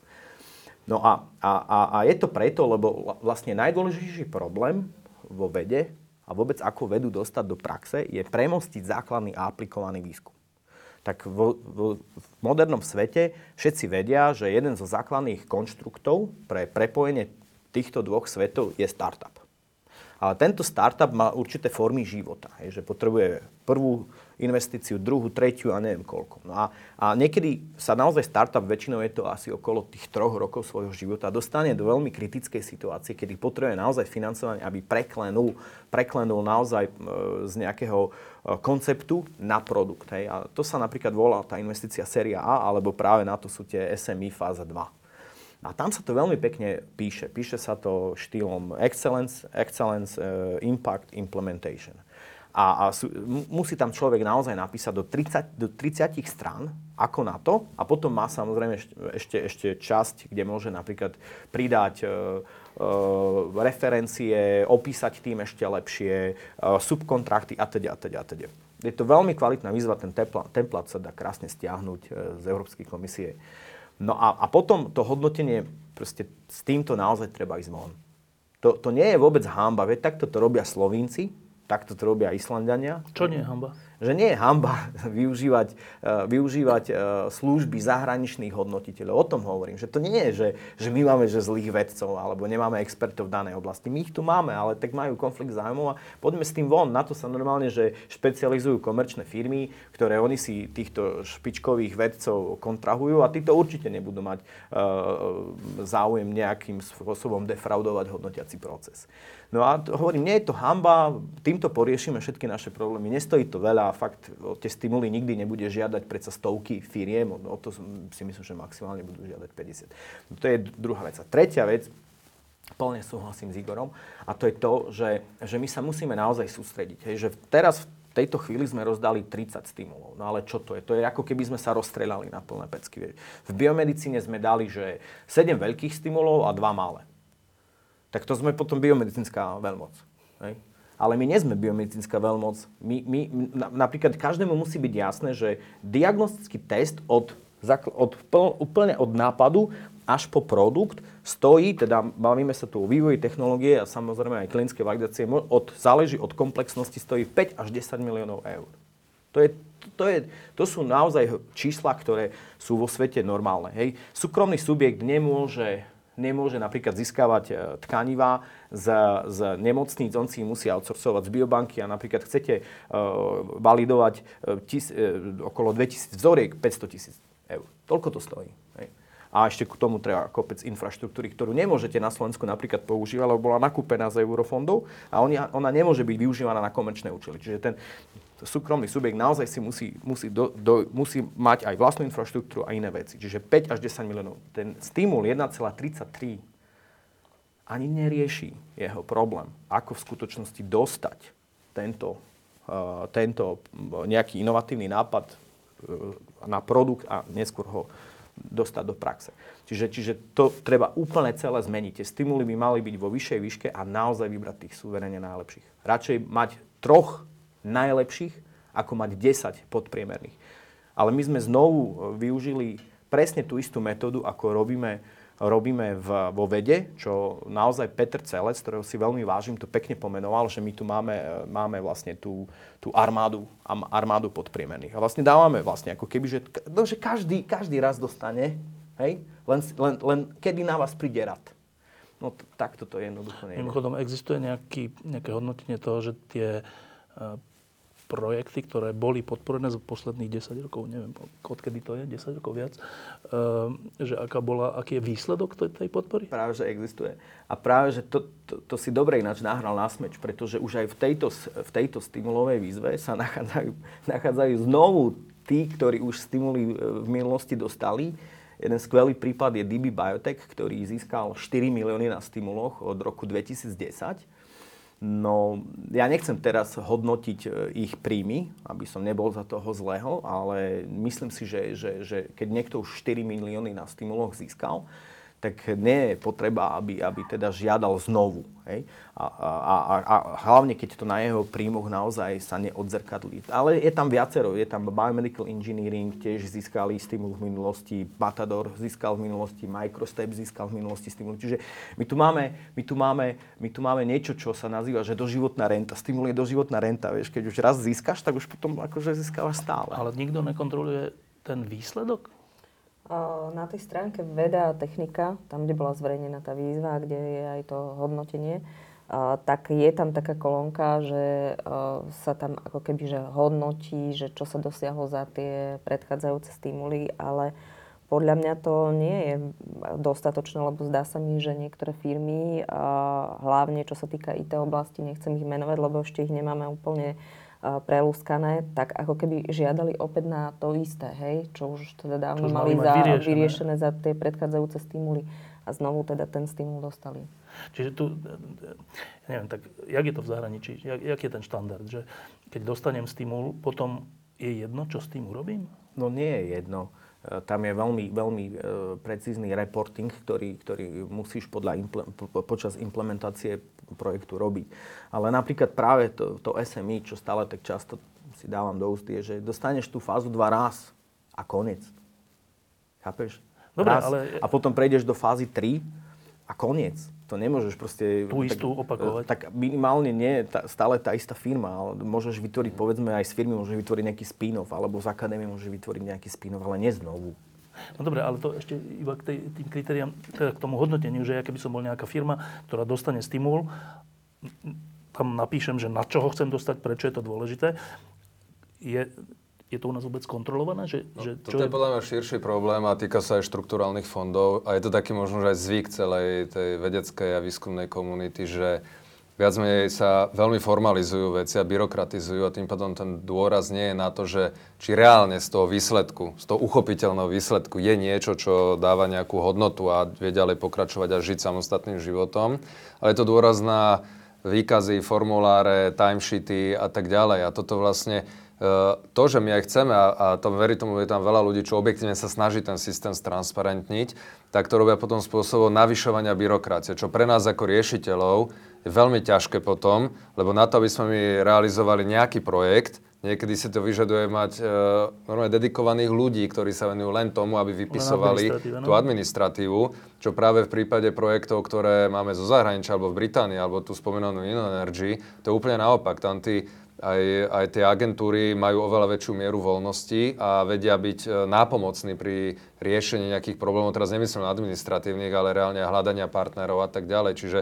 No a, a, a, a je to preto, lebo vlastne najdôležitejší problém vo vede a vôbec ako vedu dostať do praxe je premostiť základný a aplikovaný výskum. Tak vo, vo, v modernom svete všetci vedia, že jeden zo základných konštruktov pre prepojenie týchto dvoch svetov je startup. Ale tento startup má určité formy života, hej, že potrebuje prvú investíciu, druhú, tretiu a neviem koľko. No a, a niekedy sa naozaj startup, väčšinou je to asi okolo tých troch rokov svojho života, dostane do veľmi kritickej situácie, kedy potrebuje naozaj financovanie, aby preklenul, preklenul naozaj e, z nejakého e, konceptu na produkt. Hej. A to sa napríklad volá tá investícia séria A, alebo práve na to sú tie SMI fáza 2. A tam sa to veľmi pekne píše. Píše sa to štýlom Excellence, Excellence uh, Impact Implementation. A, a sú, musí tam človek naozaj napísať do 30, do 30 strán, ako na to. A potom má samozrejme ešte, ešte časť, kde môže napríklad pridať uh, uh, referencie, opísať tým ešte lepšie, uh, subkontrakty a teda, a teda, a teda. Je to veľmi kvalitná výzva, ten templát sa dá krásne stiahnuť z Európskej komisie. No a, a potom to hodnotenie, proste s týmto naozaj treba ísť von. To, to nie je vôbec hamba, veď takto to robia Slovinci, takto to robia Islandania. Čo nie je hamba? že nie je hamba využívať, uh, využívať uh, služby zahraničných hodnotiteľov. O tom hovorím, že to nie je, že, že my máme že zlých vedcov alebo nemáme expertov v danej oblasti. My ich tu máme, ale tak majú konflikt zájmov a poďme s tým von. Na to sa normálne, že špecializujú komerčné firmy, ktoré oni si týchto špičkových vedcov kontrahujú a títo určite nebudú mať uh, záujem nejakým spôsobom defraudovať hodnotiaci proces. No a to, hovorím, nie je to hamba, týmto poriešime všetky naše problémy. Nestojí to veľa fakt o tie stimuly nikdy nebude žiadať predsa stovky firiem, o to si myslím, že maximálne budú žiadať 50. No to je druhá vec. A tretia vec, plne súhlasím s Igorom, a to je to, že, že my sa musíme naozaj sústrediť. Hej, že teraz v tejto chvíli sme rozdali 30 stimulov. No ale čo to je? To je ako keby sme sa rozstrelali na plné pecky. V biomedicíne sme dali, že 7 veľkých stimulov a 2 malé tak to sme potom biomedicínska veľmoc. Hej? Ale my nie sme biomedicínska veľmoc. My, my, napríklad každému musí byť jasné, že diagnostický test od, od, úplne od nápadu až po produkt stojí, teda bavíme sa tu o vývoji technológie a samozrejme aj klinické validácie, od, záleží od komplexnosti, stojí 5 až 10 miliónov eur. To, je, to, je, to sú naozaj čísla, ktoré sú vo svete normálne. Hej. Súkromný subjekt nemôže nemôže napríklad získavať e, tkanivá z, z nemocníc, on si musí outsourcovať z biobanky a napríklad chcete uh, validovať uh, tis, okolo 2000 vzoriek, 500 tisíc eur. Toľko to stojí. Hej. A ešte k tomu treba kopec infraštruktúry, ktorú nemôžete na Slovensku napríklad používať, lebo bola nakúpená z eurofondov a ona, nemôže byť využívaná na komerčné účely. Čiže ten, súkromný subjekt naozaj si musí, musí, do, do, musí mať aj vlastnú infraštruktúru a iné veci. Čiže 5 až 10 miliónov. Ten stimul 1,33 ani nerieši jeho problém, ako v skutočnosti dostať tento, uh, tento nejaký inovatívny nápad uh, na produkt a neskôr ho dostať do praxe. Čiže, čiže to treba úplne celé zmeniť. Tie stimuly by mali byť vo vyššej výške a naozaj vybrať tých suverene najlepších. Radšej mať troch najlepších, ako mať 10 podpriemerných. Ale my sme znovu e, využili presne tú istú metódu, ako robíme, robíme v, vo vede, čo naozaj Petr Celec, ktorého si veľmi vážim, to pekne pomenoval, že my tu máme, e, máme vlastne tú, tú armádu, armádu podpriemerných. A vlastne dávame vlastne ako keby, že, no, že každý, každý raz dostane, hej, len, len, len kedy na vás príde rad. No t- takto to jednoducho nie je. Mimochodom, existuje nejaký, nejaké hodnotenie toho, že tie uh, projekty, ktoré boli podporené za posledných 10 rokov, neviem, odkedy to je, 10 rokov viac, uh, že aká bola, aký je výsledok tej, podpory? Práve, že existuje. A práve, že to, to, to si dobre ináč nahral na smeč, pretože už aj v tejto, v tejto stimulovej výzve sa nachádzajú, nachádzajú znovu tí, ktorí už stimuly e, v minulosti dostali. Jeden skvelý prípad je DB Biotech, ktorý získal 4 milióny na stimuloch od roku 2010 No, ja nechcem teraz hodnotiť e, ich príjmy, aby som nebol za toho zlého, ale myslím si, že, že, že keď niekto už 4 milióny na stimuloch získal, tak nie je potreba, aby, aby teda žiadal znovu. Hej? A, a, a, a hlavne, keď to na jeho príjmoch naozaj sa neodzrkadlí. Ale je tam viacero. Je tam Biomedical Engineering, tiež získali stimul v minulosti, Matador získal v minulosti, Microstep získal v minulosti stimul. Čiže my tu máme, my tu máme, my tu máme niečo, čo sa nazýva, že doživotná renta. Stimul je doživotná renta. Vieš, keď už raz získaš, tak už potom akože získavaš stále. Ale nikto nekontroluje ten výsledok? Na tej stránke veda a technika, tam, kde bola zverejnená tá výzva, kde je aj to hodnotenie, tak je tam taká kolónka, že sa tam ako keby že hodnotí, že čo sa dosiahlo za tie predchádzajúce stimuly, ale podľa mňa to nie je dostatočné, lebo zdá sa mi, že niektoré firmy, hlavne čo sa týka IT oblasti, nechcem ich menovať, lebo ešte ich nemáme úplne prelúskané, tak ako keby žiadali opäť na to isté, hej, čo už teda dávno čo mali, za, vyriešené. vyriešené za tie predchádzajúce stimuly a znovu teda ten stimul dostali. Čiže tu, neviem, tak jak je to v zahraničí, jak, jak je ten štandard, že keď dostanem stimul, potom je jedno, čo s tým urobím? No nie je jedno. Tam je veľmi, veľmi e, precízny reporting, ktorý, ktorý musíš podľa imple, po, počas implementácie projektu robiť. Ale napríklad práve to, to SMI, čo stále tak často si dávam do úst, je, že dostaneš tú fázu dva raz a koniec. Chápeš? Dobre, raz, ale... A potom prejdeš do fázy 3 a koniec. To nemôžeš proste... Tú istú opakovať. Tak minimálne nie tá, stále tá istá firma, ale môžeš vytvoriť, povedzme, aj z firmy môžeš vytvoriť nejaký spin-off, alebo z akadémie môžeš vytvoriť nejaký spin-off, ale nie znovu. No dobre, ale to ešte iba k tej, tým kritériám, teda k tomu hodnoteniu, že ja keby som bol nejaká firma, ktorá dostane stimul, tam napíšem, že na čo ho chcem dostať, prečo je to dôležité. Je, je to u nás vôbec kontrolované? Že, no, že čo toto je podľa mňa širší problém a týka sa aj štrukturálnych fondov a je to taký možno aj zvyk celej tej vedeckej a výskumnej komunity, že viac menej sa veľmi formalizujú veci a byrokratizujú a tým pádom ten dôraz nie je na to, že či reálne z toho výsledku, z toho uchopiteľného výsledku je niečo, čo dáva nejakú hodnotu a vie ďalej pokračovať a žiť samostatným životom, ale je to dôraz na výkazy, formuláre, timesheety a tak ďalej. A toto vlastne to, že my aj chceme, a, a to verí tomu, je tam veľa ľudí, čo objektívne sa snaží ten systém stransparentniť, tak to robia potom spôsobom navyšovania byrokracie, čo pre nás ako riešiteľov je veľmi ťažké potom, lebo na to, aby sme my realizovali nejaký projekt, niekedy si to vyžaduje mať e, normálne dedikovaných ľudí, ktorí sa venujú len tomu, aby vypisovali tú administratívu, čo práve v prípade projektov, ktoré máme zo zahraničia, alebo v Británii, alebo tu spomenanú Energy, to je úplne naopak. Tam tí aj, aj tie agentúry majú oveľa väčšiu mieru voľnosti a vedia byť e, nápomocní pri riešení nejakých problémov. Teraz nemyslím administratívnych, ale reálne hľadania partnerov a tak ďalej. Čiže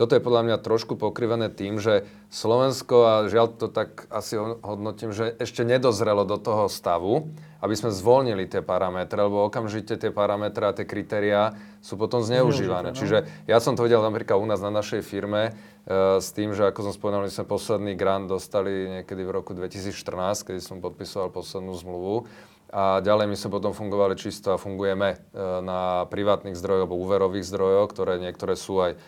toto je podľa mňa trošku pokrivené tým, že Slovensko, a žiaľ to tak asi hodnotím, že ešte nedozrelo do toho stavu, aby sme zvolnili tie parametre, lebo okamžite tie parametre a tie kritériá sú potom zneužívané. No. Čiže ja som to videl napríklad u nás na našej firme, s tým, že ako som spomenul, my sme posledný grant dostali niekedy v roku 2014, kedy som podpisoval poslednú zmluvu. A ďalej my sme potom fungovali čisto a fungujeme e, na privátnych zdrojoch alebo úverových zdrojoch, ktoré niektoré sú aj e,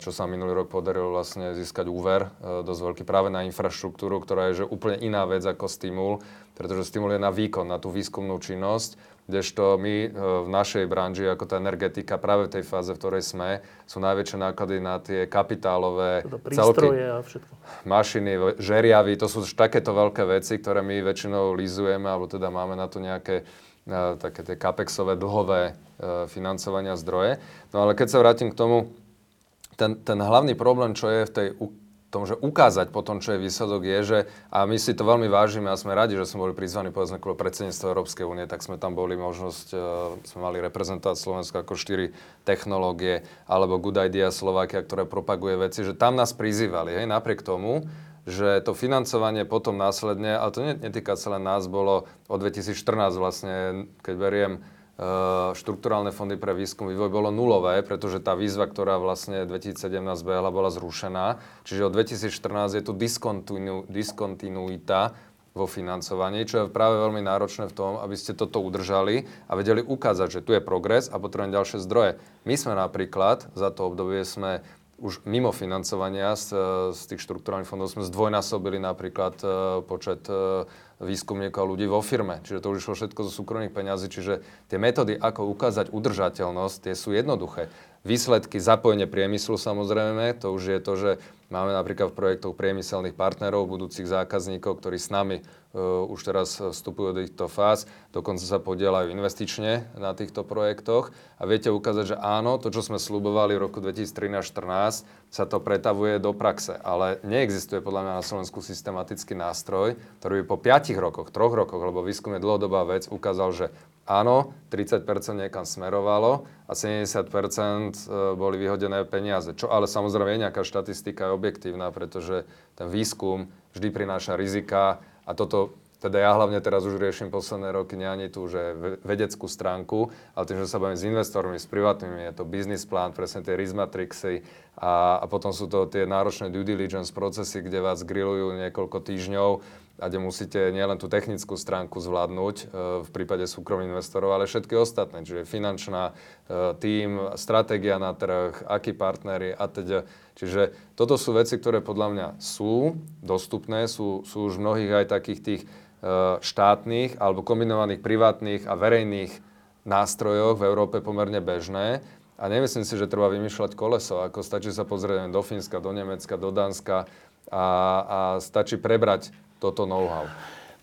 čo sa minulý rok podarilo vlastne získať úver dosť veľký práve na infraštruktúru, ktorá je že úplne iná vec ako stimul, pretože stimul je na výkon, na tú výskumnú činnosť Kdežto my e, v našej branži, ako tá energetika, práve v tej fáze, v ktorej sme, sú najväčšie náklady na tie kapitálové teda celky, a všetko. mašiny, žeriavy, to sú takéto veľké veci, ktoré my väčšinou lízujeme, alebo teda máme na to nejaké e, také tie capexové, dlhové e, financovania zdroje. No ale keď sa vrátim k tomu, ten, ten hlavný problém, čo je v tej tom, že ukázať potom, čo je výsledok, je, že a my si to veľmi vážime a sme radi, že sme boli prizvaní povedzme kvôli predsedníctvo Európskej únie, tak sme tam boli možnosť, uh, sme mali reprezentovať Slovensko ako štyri technológie, alebo Good Idea Slovakia, ktoré propaguje veci, že tam nás prizývali, hej, napriek tomu, že to financovanie potom následne, ale to netýka sa len nás, bolo od 2014 vlastne, keď beriem štrukturálne fondy pre výskum vývoj bolo nulové, pretože tá výzva, ktorá vlastne 2017 behla, bola zrušená. Čiže od 2014 je tu diskontinu, diskontinuita vo financovaní, čo je práve veľmi náročné v tom, aby ste toto udržali a vedeli ukázať, že tu je progres a potrebujeme ďalšie zdroje. My sme napríklad, za to obdobie sme už mimo financovania z, z tých štruktúrálnych fondov sme zdvojnásobili napríklad uh, počet výskumníkov a ľudí vo firme. Čiže to už išlo všetko zo súkromných peňazí. Čiže tie metódy, ako ukázať udržateľnosť, tie sú jednoduché. Výsledky, zapojenie priemyslu samozrejme, to už je to, že máme napríklad v projektoch priemyselných partnerov, budúcich zákazníkov, ktorí s nami uh, už teraz vstupujú do týchto fáz, dokonca sa podielajú investične na týchto projektoch a viete ukázať, že áno, to, čo sme slubovali v roku 2013-2014, sa to pretavuje do praxe. Ale neexistuje podľa mňa na Slovensku systematický nástroj, ktorý by po 5 rokoch, 3 rokoch, lebo výskum je dlhodobá vec, ukázal, že áno, 30% niekam smerovalo a 70% e, boli vyhodené peniaze. Čo ale samozrejme je nejaká štatistika, je objektívna, pretože ten výskum vždy prináša rizika a toto teda ja hlavne teraz už riešim posledné roky nie ani tú, že vedeckú stránku, ale tým, že sa bavím s investormi, s privátnymi, je to business plán, presne tie risk matrixy a, a potom sú to tie náročné due diligence procesy, kde vás grillujú niekoľko týždňov a kde musíte nielen tú technickú stránku zvládnuť e, v prípade súkromných investorov, ale všetky ostatné, čiže finančná, e, tým, stratégia na trh, akí partnery a teda. Čiže toto sú veci, ktoré podľa mňa sú dostupné, sú, sú už mnohých aj takých tých E, štátnych alebo kombinovaných privátnych a verejných nástrojoch v Európe pomerne bežné. A nemyslím si, že treba vymýšľať koleso, ako stačí sa pozrieť do Fínska, do Nemecka, do Dánska a, a stačí prebrať toto know-how.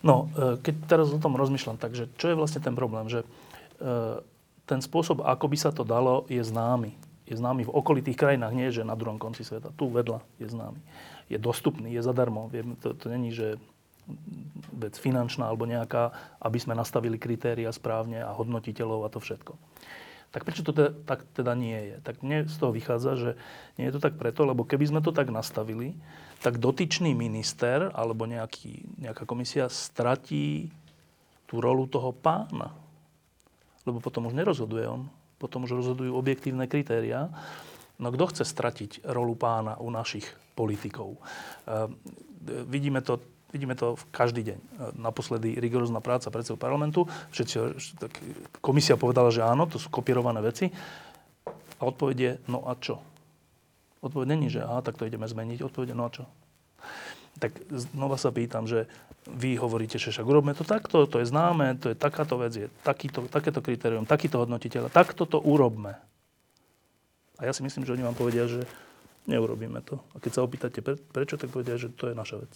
No, e, keď teraz o tom rozmýšľam, takže čo je vlastne ten problém? Že e, ten spôsob, ako by sa to dalo, je známy. je známy v okolitých krajinách, nie že na druhom konci sveta. Tu vedľa je známy. Je dostupný, je zadarmo. To, to není, že vec finančná alebo nejaká, aby sme nastavili kritéria správne a hodnotiteľov a to všetko. Tak prečo to teda, tak teda nie je? Tak mne z toho vychádza, že nie je to tak preto, lebo keby sme to tak nastavili, tak dotyčný minister alebo nejaký, nejaká komisia stratí tú rolu toho pána. Lebo potom už nerozhoduje on potom už rozhodujú objektívne kritériá. No kto chce stratiť rolu pána u našich politikov? E, vidíme to Vidíme to každý deň. E, naposledy rigorózna práca predsedu parlamentu. Všetci, tak komisia povedala, že áno, to sú kopírované veci. A odpoveď je, no a čo? Odpoveď není, že aha, tak to ideme zmeniť. Odpoveď no a čo? Tak znova sa pýtam, že vy hovoríte, že však urobme to takto, to je známe, to je takáto vec, je takýto, takéto kritérium, takýto hodnotiteľ, takto to urobme. A ja si myslím, že oni vám povedia, že neurobíme to. A keď sa opýtate, pre, prečo, tak povedia, že to je naša vec.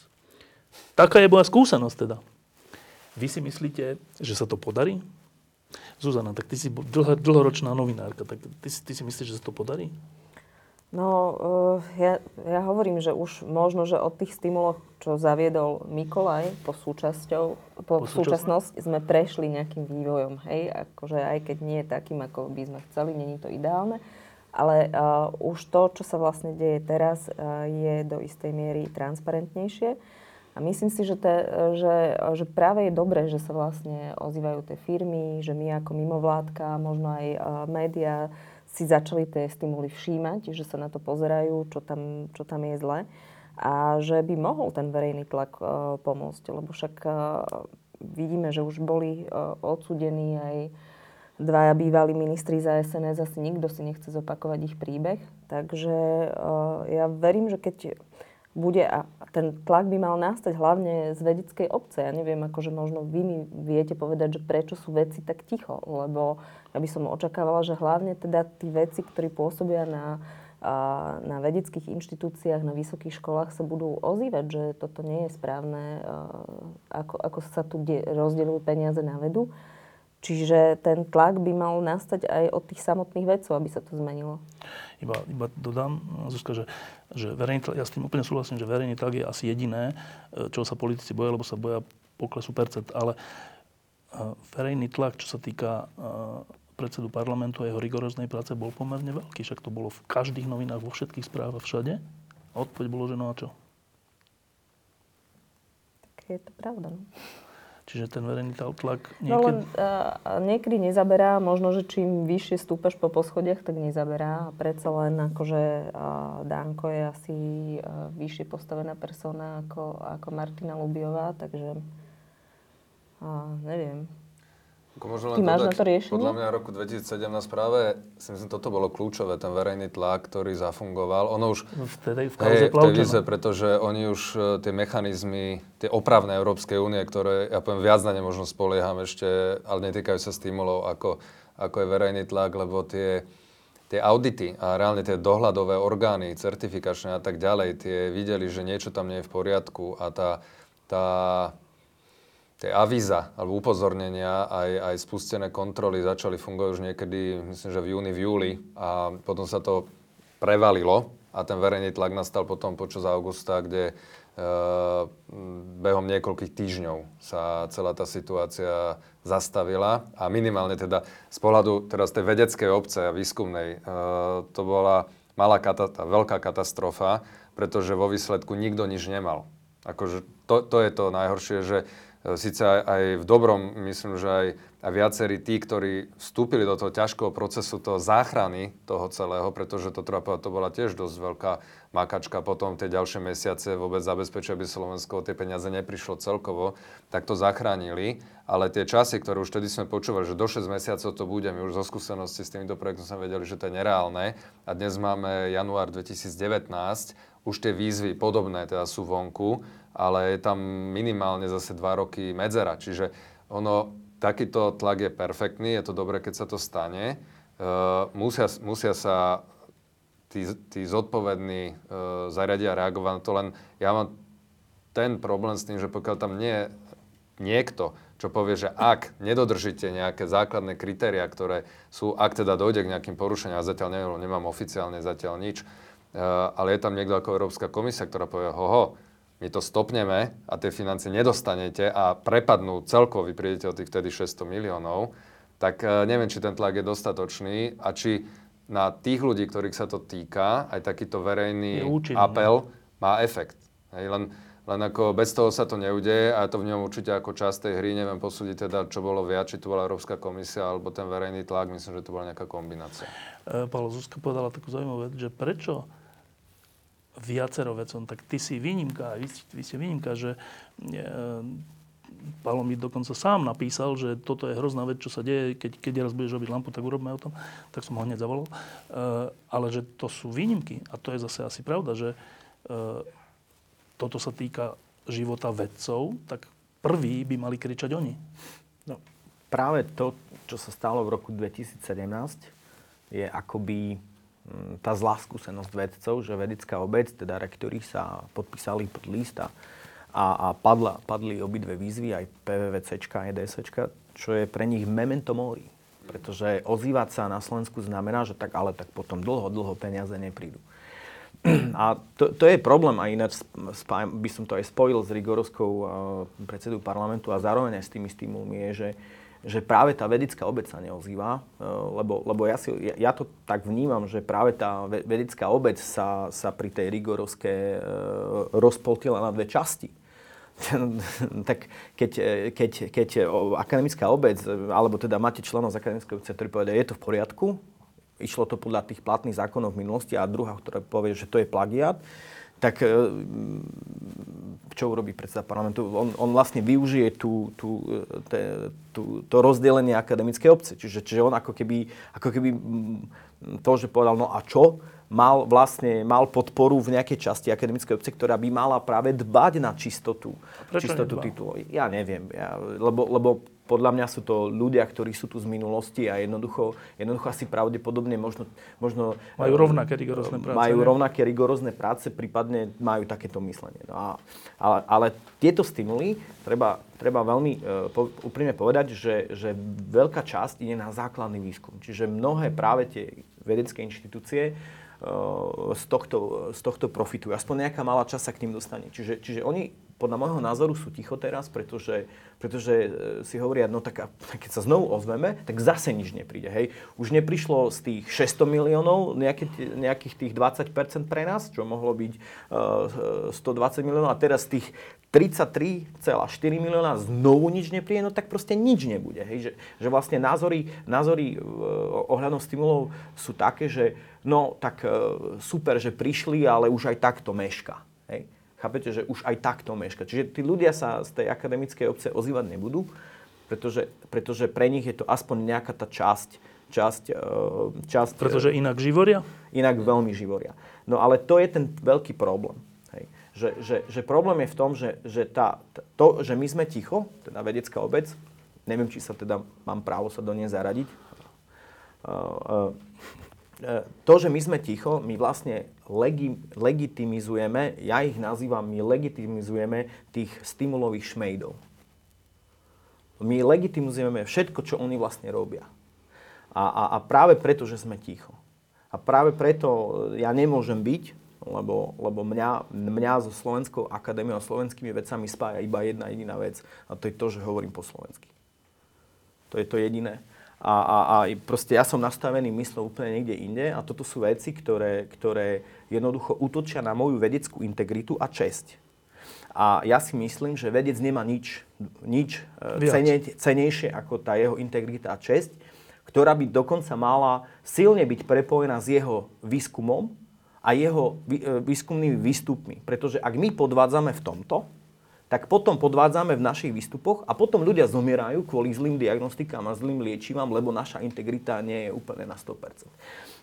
Taká je moja skúsenosť teda. Vy si myslíte, že sa to podarí? Zuzana, tak ty si dlho, dlhoročná novinárka, tak ty, ty si myslíš, že sa to podarí? No, uh, ja, ja hovorím, že už možno, že od tých stimulov, čo zaviedol Mikolaj po, súčasťou, po, po súčasnosť, sme prešli nejakým vývojom, hej, akože aj keď nie je takým, ako by sme chceli, není to ideálne, ale uh, už to, čo sa vlastne deje teraz, uh, je do istej miery transparentnejšie. A myslím si, že, te, že, že práve je dobré, že sa vlastne ozývajú tie firmy, že my ako mimovládka, možno aj uh, médiá, si začali tie stimuly všímať, že sa na to pozerajú, čo tam, čo tam je zle a že by mohol ten verejný tlak uh, pomôcť, lebo však uh, vidíme, že už boli uh, odsudení aj dvaja bývalí ministri za SNS, asi nikto si nechce zopakovať ich príbeh. Takže uh, ja verím, že keď bude, a ten tlak by mal nastať hlavne z vedeckej obce. Ja neviem, akože možno vy mi viete povedať, že prečo sú veci tak ticho, lebo ja by som očakávala, že hlavne teda tí veci, ktorí pôsobia na, na vedeckých inštitúciách, na vysokých školách sa budú ozývať, že toto nie je správne, ako, ako sa tu rozdeľujú peniaze na vedu. Čiže ten tlak by mal nastať aj od tých samotných vedcov, aby sa to zmenilo. Iba, iba dodám, Zuzka, že, že verejný tlak, ja s tým úplne súhlasím, že verejný tlak je asi jediné, e, čo sa politici boja, lebo sa boja poklesu percent. Ale e, verejný tlak, čo sa týka e, predsedu parlamentu a jeho rigoróznej práce, bol pomerne veľký. Však to bolo v každých novinách, vo všetkých správach, všade. A odpoveď bolo, že no a čo? Tak je to pravda. No. Čiže ten verejný tlak niekedy... No len uh, niekedy nezaberá, možno, že čím vyššie stúpaš po poschodiach, tak nezaberá. A predsa len akože uh, Danko je asi uh, vyššie postavená persona ako, ako Martina Lubiová, takže uh, neviem. Možno len Ty máš na to riešenie? Podľa mňa roku 2017 práve, si myslím, toto bolo kľúčové, ten verejný tlak, ktorý zafungoval. Ono už... Vtedy v kauze hej, v pretože oni už e, tie mechanizmy, tie opravné Európskej únie, ktoré, ja poviem, viac na ne možno spolieham ešte, ale netýkajú sa stimulov, ako, ako je verejný tlak, lebo tie, tie audity a reálne tie dohľadové orgány, certifikačné a tak ďalej, tie videli, že niečo tam nie je v poriadku a tá, tá tie avíza alebo upozornenia, aj, aj spustené kontroly začali fungovať už niekedy, myslím, že v júni, v júli a potom sa to prevalilo a ten verejný tlak nastal potom počas augusta, kde e, behom niekoľkých týždňov sa celá tá situácia zastavila a minimálne teda z pohľadu teraz tej vedeckej obce a výskumnej e, to bola malá kata- veľká katastrofa, pretože vo výsledku nikto nič nemal. Akože to, to je to najhoršie, že Sice aj, aj v dobrom, myslím, že aj, aj viacerí tí, ktorí vstúpili do toho ťažkého procesu toho záchrany toho celého, pretože to treba povedať, to bola tiež dosť veľká makačka potom tie ďalšie mesiace vôbec zabezpečiť, aby Slovensko tie peniaze neprišlo celkovo, tak to zachránili. Ale tie časy, ktoré už vtedy sme počúvali, že do 6 mesiacov to bude, my už zo skúsenosti s týmito projektom sme vedeli, že to je nereálne. A dnes máme január 2019, už tie výzvy podobné teda sú vonku ale je tam minimálne zase dva roky medzera. Čiže ono, takýto tlak je perfektný, je to dobré, keď sa to stane. Uh, musia, musia sa tí, tí zodpovední uh, zariadia reagovať na to, len ja mám ten problém s tým, že pokiaľ tam nie je niekto, čo povie, že ak nedodržíte nejaké základné kritéria, ktoré sú, ak teda dojde k nejakým porušeniam, a zatiaľ neviem, nemám oficiálne zatiaľ nič, uh, ale je tam niekto ako Európska komisia, ktorá povie, hoho, my to stopneme a tie financie nedostanete a prepadnú celkovo, vy prídete o tých vtedy 600 miliónov, tak uh, neviem, či ten tlak je dostatočný a či na tých ľudí, ktorých sa to týka, aj takýto verejný apel má efekt. Hej, len len ako bez toho sa to neudeje a to v ňom určite ako časť tej hry neviem posúdiť teda, čo bolo viac, či tu bola Európska komisia alebo ten verejný tlak. Myslím, že to bola nejaká kombinácia. E, Paolo Zuzka povedala takú zaujímavú vec, že prečo viacero vecom, tak ty si výnimka, vy, vy ste výnimka, že e, Paolo mi dokonca sám napísal, že toto je hrozná vec, čo sa deje, keď, keď raz budeš robiť lampu, tak urobme o tom. Tak som ho hneď zavolal. E, ale že to sú výnimky. A to je zase asi pravda, že e, toto sa týka života vedcov, tak prví by mali kričať oni. No, práve to, čo sa stalo v roku 2017, je akoby tá zlá skúsenosť vedcov, že vedecká obec, teda rektori sa podpísali pod list a, a padla, padli obidve výzvy, aj PVVC a EDS, čo je pre nich memento mori. Pretože ozývať sa na Slovensku znamená, že tak ale tak potom dlho, dlho peniaze neprídu. A to, to je problém a ináč by som to aj spojil s Rigorovskou uh, predsedu parlamentu a zároveň aj s tými stimulmi je, že, že práve tá vedecká obec sa neozýva, uh, lebo, lebo ja, si, ja, ja to tak vnímam, že práve tá vedecká obec sa, sa pri tej Rigorovské uh, rozpoltila na dve časti. tak keď, keď, keď akademická obec, alebo teda máte členov z akademickej obce, ktorí povedia, je to v poriadku, išlo to podľa tých platných zákonov v minulosti a druhá, ktorá povie, že to je plagiat, tak e, čo urobí predseda parlamentu? On, on vlastne využije tú, tú, te, tú, to rozdelenie akademickej obce. Čiže, čiže on ako keby, ako keby to, že povedal, no a čo? Mal vlastne mal podporu v nejakej časti akademickej obce, ktorá by mala práve dbať na čistotu, čistotu titulov. Ja neviem, ja, lebo, lebo podľa mňa sú to ľudia, ktorí sú tu z minulosti a jednoducho, jednoducho asi pravdepodobne možno, možno... Majú rovnaké rigorózne práce. Majú ne? rovnaké rigorózne práce, prípadne majú takéto myslenie. No a, ale, ale tieto stimuly treba, treba veľmi uh, po, úprimne povedať, že, že veľká časť ide na základný výskum. Čiže mnohé práve tie vedecké inštitúcie z tohto, z tohto profitujú. Aspoň nejaká malá časť sa k ním dostane. Čiže, čiže oni podľa môjho názoru sú ticho teraz, pretože, pretože e, si hovoria, no tak keď sa znovu ozveme, tak zase nič nepríde. Hej. Už neprišlo z tých 600 miliónov nejaké, nejakých tých 20% pre nás, čo mohlo byť uh, e, 120 miliónov a teraz z tých 33,4 milióna znovu nič nepríde, no tak proste nič nebude. Hej. Že, že vlastne názory, názory uh, ohľadom stimulov sú také, že no tak uh, super, že prišli, ale už aj takto meška. Hej. Chápete, že už aj takto meška. Čiže tí ľudia sa z tej akademickej obce ozývať nebudú, pretože, pretože pre nich je to aspoň nejaká tá časť, časť, e, časť Pretože inak živoria? Inak veľmi živoria. No ale to je ten veľký problém. Hej. Že, že, že problém je v tom, že, že tá, to, že my sme ticho, teda vedecká obec, neviem, či sa teda mám právo sa do nej zaradiť, uh, uh, E, to, že my sme ticho, my vlastne legi, legitimizujeme, ja ich nazývam, my legitimizujeme tých stimulových šmejdov. My legitimizujeme všetko, čo oni vlastne robia. A, a, a práve preto, že sme ticho. A práve preto ja nemôžem byť, lebo, lebo mňa, mňa so Slovenskou akadémiou a slovenskými vecami spája iba jedna jediná vec. A to je to, že hovorím po slovensky. To je to jediné a, a, a proste ja som nastavený myslou úplne niekde inde a toto sú veci, ktoré, ktoré jednoducho útočia na moju vedeckú integritu a česť. A ja si myslím, že vedec nemá nič, nič e, cene, cenejšie ako tá jeho integrita a česť, ktorá by dokonca mala silne byť prepojená s jeho výskumom a jeho e, výskumnými výstupmi. Pretože ak my podvádzame v tomto, tak potom podvádzame v našich výstupoch a potom ľudia zomierajú kvôli zlým diagnostikám a zlým liečivám, lebo naša integrita nie je úplne na 100%.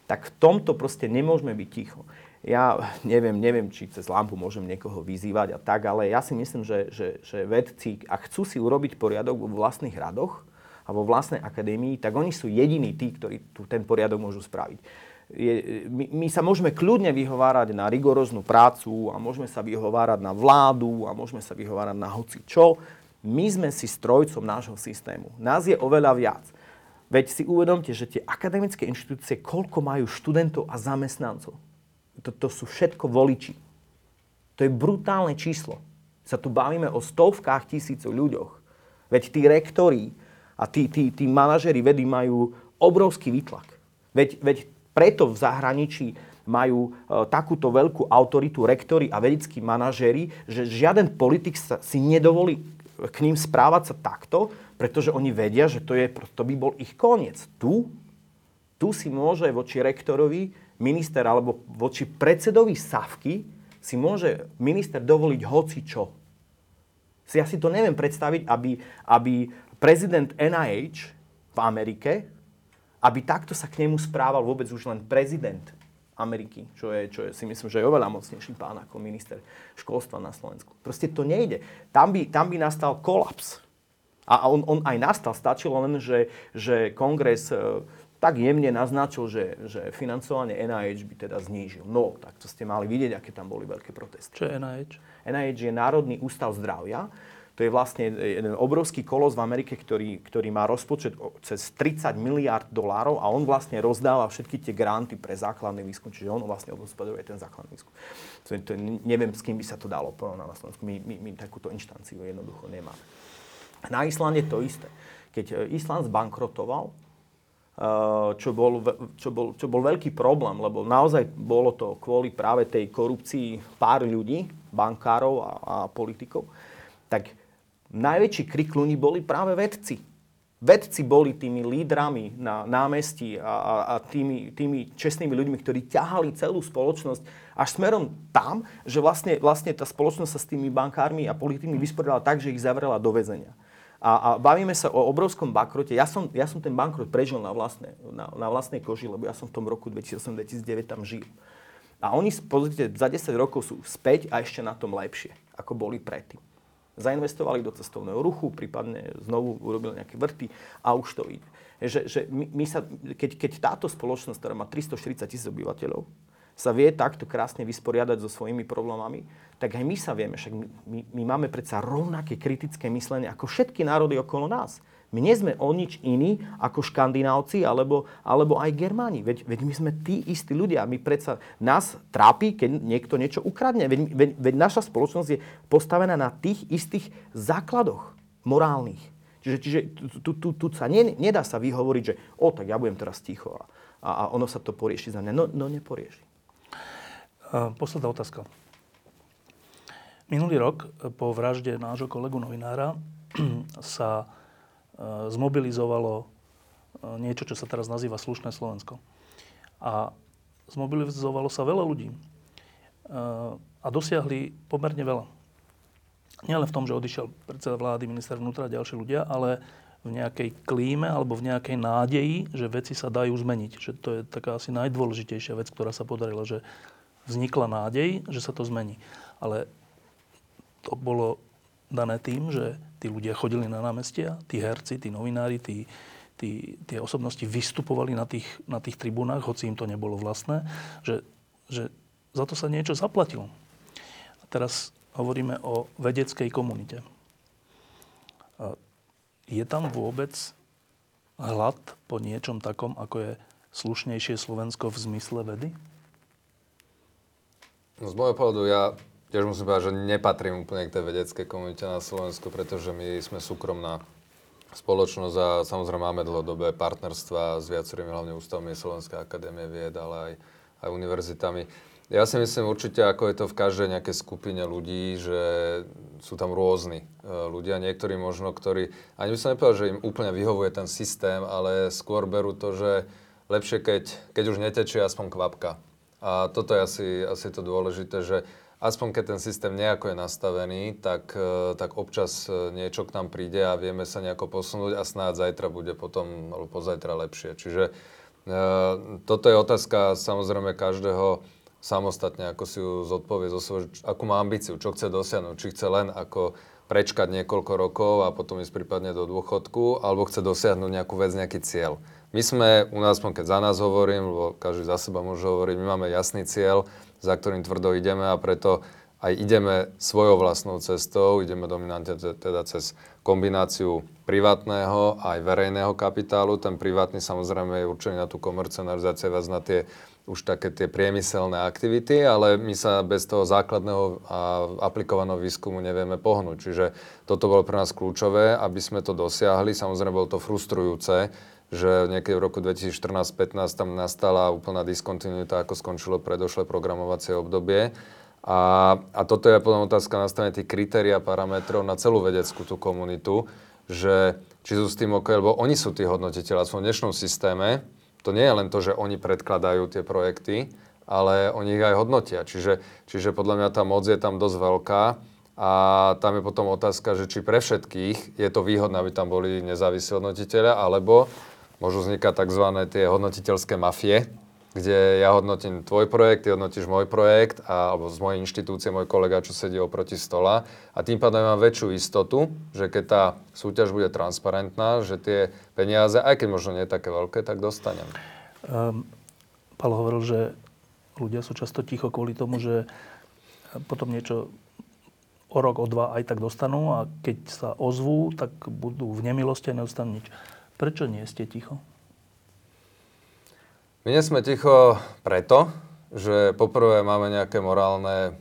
Tak v tomto proste nemôžeme byť ticho. Ja neviem, neviem, či cez lampu môžem niekoho vyzývať a tak, ale ja si myslím, že, že, že vedci, ak chcú si urobiť poriadok vo vlastných radoch a vo vlastnej akadémii, tak oni sú jediní tí, ktorí tu ten poriadok môžu spraviť je, my, my sa môžeme kľudne vyhovárať na rigoróznu prácu a môžeme sa vyhovárať na vládu a môžeme sa vyhovárať na hoci čo. My sme si strojcom nášho systému. Nás je oveľa viac. Veď si uvedomte, že tie akademické inštitúcie, koľko majú študentov a zamestnancov. To, sú všetko voliči. To je brutálne číslo. Sa tu bavíme o stovkách tisícov ľuďoch. Veď tí rektori a tí, tí, tí manažeri vedy majú obrovský výtlak. Veď, veď preto v zahraničí majú e, takúto veľkú autoritu rektori a vedeckí manažéri, že žiaden politik sa, si nedovolí k ním správať sa takto, pretože oni vedia, že to, je, to by bol ich koniec. Tu, tu si môže voči rektorovi minister alebo voči predsedovi Savky si môže minister dovoliť hoci čo. Si ja si to neviem predstaviť, aby, aby prezident NIH v Amerike, aby takto sa k nemu správal vôbec už len prezident Ameriky, čo je, čo je, si myslím, že je oveľa mocnejší pán ako minister školstva na Slovensku. Proste to nejde. Tam by, tam by nastal kolaps. A on, on aj nastal, stačilo len, že, že kongres e, tak jemne naznačil, že, že financovanie NIH by teda znížil. No, tak to ste mali vidieť, aké tam boli veľké protesty. Čo je NIH? NIH je Národný ústav zdravia to je vlastne jeden obrovský kolos v Amerike, ktorý, ktorý má rozpočet cez 30 miliard dolárov a on vlastne rozdáva všetky tie granty pre základný výskum, čiže on vlastne obhospodaruje ten základný výskum. To, to, neviem, s kým by sa to dalo porovnať na Slovensku. My, my, my takúto inštanciu jednoducho nemáme. Na Islande to isté. Keď e, Island zbankrotoval, e, čo bol, čo, bol, čo bol veľký problém, lebo naozaj bolo to kvôli práve tej korupcii pár ľudí, bankárov a, a politikov, tak najväčší krik ľudí boli práve vedci. Vedci boli tými lídrami na námestí a, a, a tými, tými čestnými ľuďmi, ktorí ťahali celú spoločnosť až smerom tam, že vlastne, vlastne tá spoločnosť sa s tými bankármi a politikmi vysporiadala tak, že ich zavrela do väzenia. A, a bavíme sa o obrovskom bankrote. Ja som, ja som ten bankrot prežil na, vlastne, na, na vlastnej koži, lebo ja som v tom roku 2008-2009 tam žil. A oni, pozrite, za 10 rokov sú späť a ešte na tom lepšie, ako boli predtým zainvestovali do cestovného ruchu, prípadne znovu urobili nejaké vrty a už to ide. Že, že my, my sa, keď, keď táto spoločnosť, ktorá má 340 tisíc obyvateľov, sa vie takto krásne vysporiadať so svojimi problémami, tak aj my sa vieme, však my, my, my máme predsa rovnaké kritické myslenie ako všetky národy okolo nás. My nie sme o nič iní ako škandinávci alebo, alebo aj Germáni. Veď, veď my sme tí istí ľudia. My predsa, nás trápi, keď niekto niečo ukradne. Veď, veď, veď naša spoločnosť je postavená na tých istých základoch morálnych. Čiže, čiže tu, tu, tu sa ne, nedá sa vyhovoriť, že o, tak ja budem teraz ticho a, a ono sa to porieši za mňa. No, no neporieši. Posledná otázka. Minulý rok po vražde nášho kolegu novinára sa zmobilizovalo eh, niečo, čo sa teraz nazýva Slušné Slovensko. A zmobilizovalo sa veľa ľudí. Eh, a dosiahli pomerne veľa. Nielen v tom, že odišiel predseda vlády, minister vnútra a ďalší ľudia, ale v nejakej klíme alebo v nejakej nádeji, že veci sa dajú zmeniť. Že to je taká asi najdôležitejšia vec, ktorá sa podarila, že vznikla nádej, že sa to zmení. Ale to bolo dané tým, že tí ľudia chodili na námestia, tí herci, tí novinári, tí, tí, tie osobnosti vystupovali na tých, na tých tribúnach, hoci im to nebolo vlastné, že, že za to sa niečo zaplatilo. A teraz hovoríme o vedeckej komunite. A je tam vôbec hlad po niečom takom, ako je slušnejšie Slovensko v zmysle vedy? No z môjho pohľadu ja Tiež musím povedať, že nepatrím úplne k tej vedeckej komunite na Slovensku, pretože my sme súkromná spoločnosť a samozrejme máme dlhodobé partnerstva s viacerými hlavne ústavmi Slovenskej akadémie vied, ale aj, aj univerzitami. Ja si myslím určite, ako je to v každej nejakej skupine ľudí, že sú tam rôzni e, ľudia, niektorí možno, ktorí, ani by som nepovedal, že im úplne vyhovuje ten systém, ale skôr berú to, že lepšie, keď, keď už netečie aspoň kvapka. A toto je asi, asi to dôležité, že aspoň keď ten systém nejako je nastavený, tak, e, tak občas e, niečo k nám príde a vieme sa nejako posunúť a snáď zajtra bude potom, alebo pozajtra lepšie. Čiže e, toto je otázka samozrejme každého samostatne, ako si ju zodpovie zo svojho, akú má ambíciu, čo chce dosiahnuť, či chce len ako prečkať niekoľko rokov a potom ísť prípadne do dôchodku, alebo chce dosiahnuť nejakú vec, nejaký cieľ. My sme, u nás, keď za nás hovorím, lebo každý za seba môže hovoriť, my máme jasný cieľ, za ktorým tvrdo ideme a preto aj ideme svojou vlastnou cestou, ideme dominantne teda cez kombináciu privátneho aj verejného kapitálu. Ten privátny samozrejme je určený na tú komercionalizáciu, viac na tie už také tie priemyselné aktivity, ale my sa bez toho základného a aplikovaného výskumu nevieme pohnúť. Čiže toto bolo pre nás kľúčové, aby sme to dosiahli. Samozrejme bolo to frustrujúce, že niekedy v roku 2014-15 tam nastala úplná diskontinuita, ako skončilo predošlé programovacie obdobie. A, a toto je potom otázka nastavenia tých kritérií parametrov na celú vedeckú tú komunitu, že či sú s tým OK, lebo oni sú tí hodnotiteľi v dnešnom systéme. To nie je len to, že oni predkladajú tie projekty, ale oni ich aj hodnotia. Čiže, čiže podľa mňa tá moc je tam dosť veľká a tam je potom otázka, že či pre všetkých je to výhodné, aby tam boli nezávislí hodnotiteľia, alebo môžu vznikať tzv. tie hodnotiteľské mafie, kde ja hodnotím tvoj projekt, ty hodnotíš môj projekt, a, alebo z mojej inštitúcie môj kolega, čo sedí oproti stola. A tým pádom mám väčšiu istotu, že keď tá súťaž bude transparentná, že tie peniaze, aj keď možno nie je také veľké, tak dostanem. Um, Paolo hovoril, že ľudia sú často ticho kvôli tomu, že potom niečo o rok, o dva aj tak dostanú a keď sa ozvú, tak budú v nemilosti a nedostanú nič. Prečo nie ste ticho? My nie sme ticho preto, že poprvé máme nejaké morálne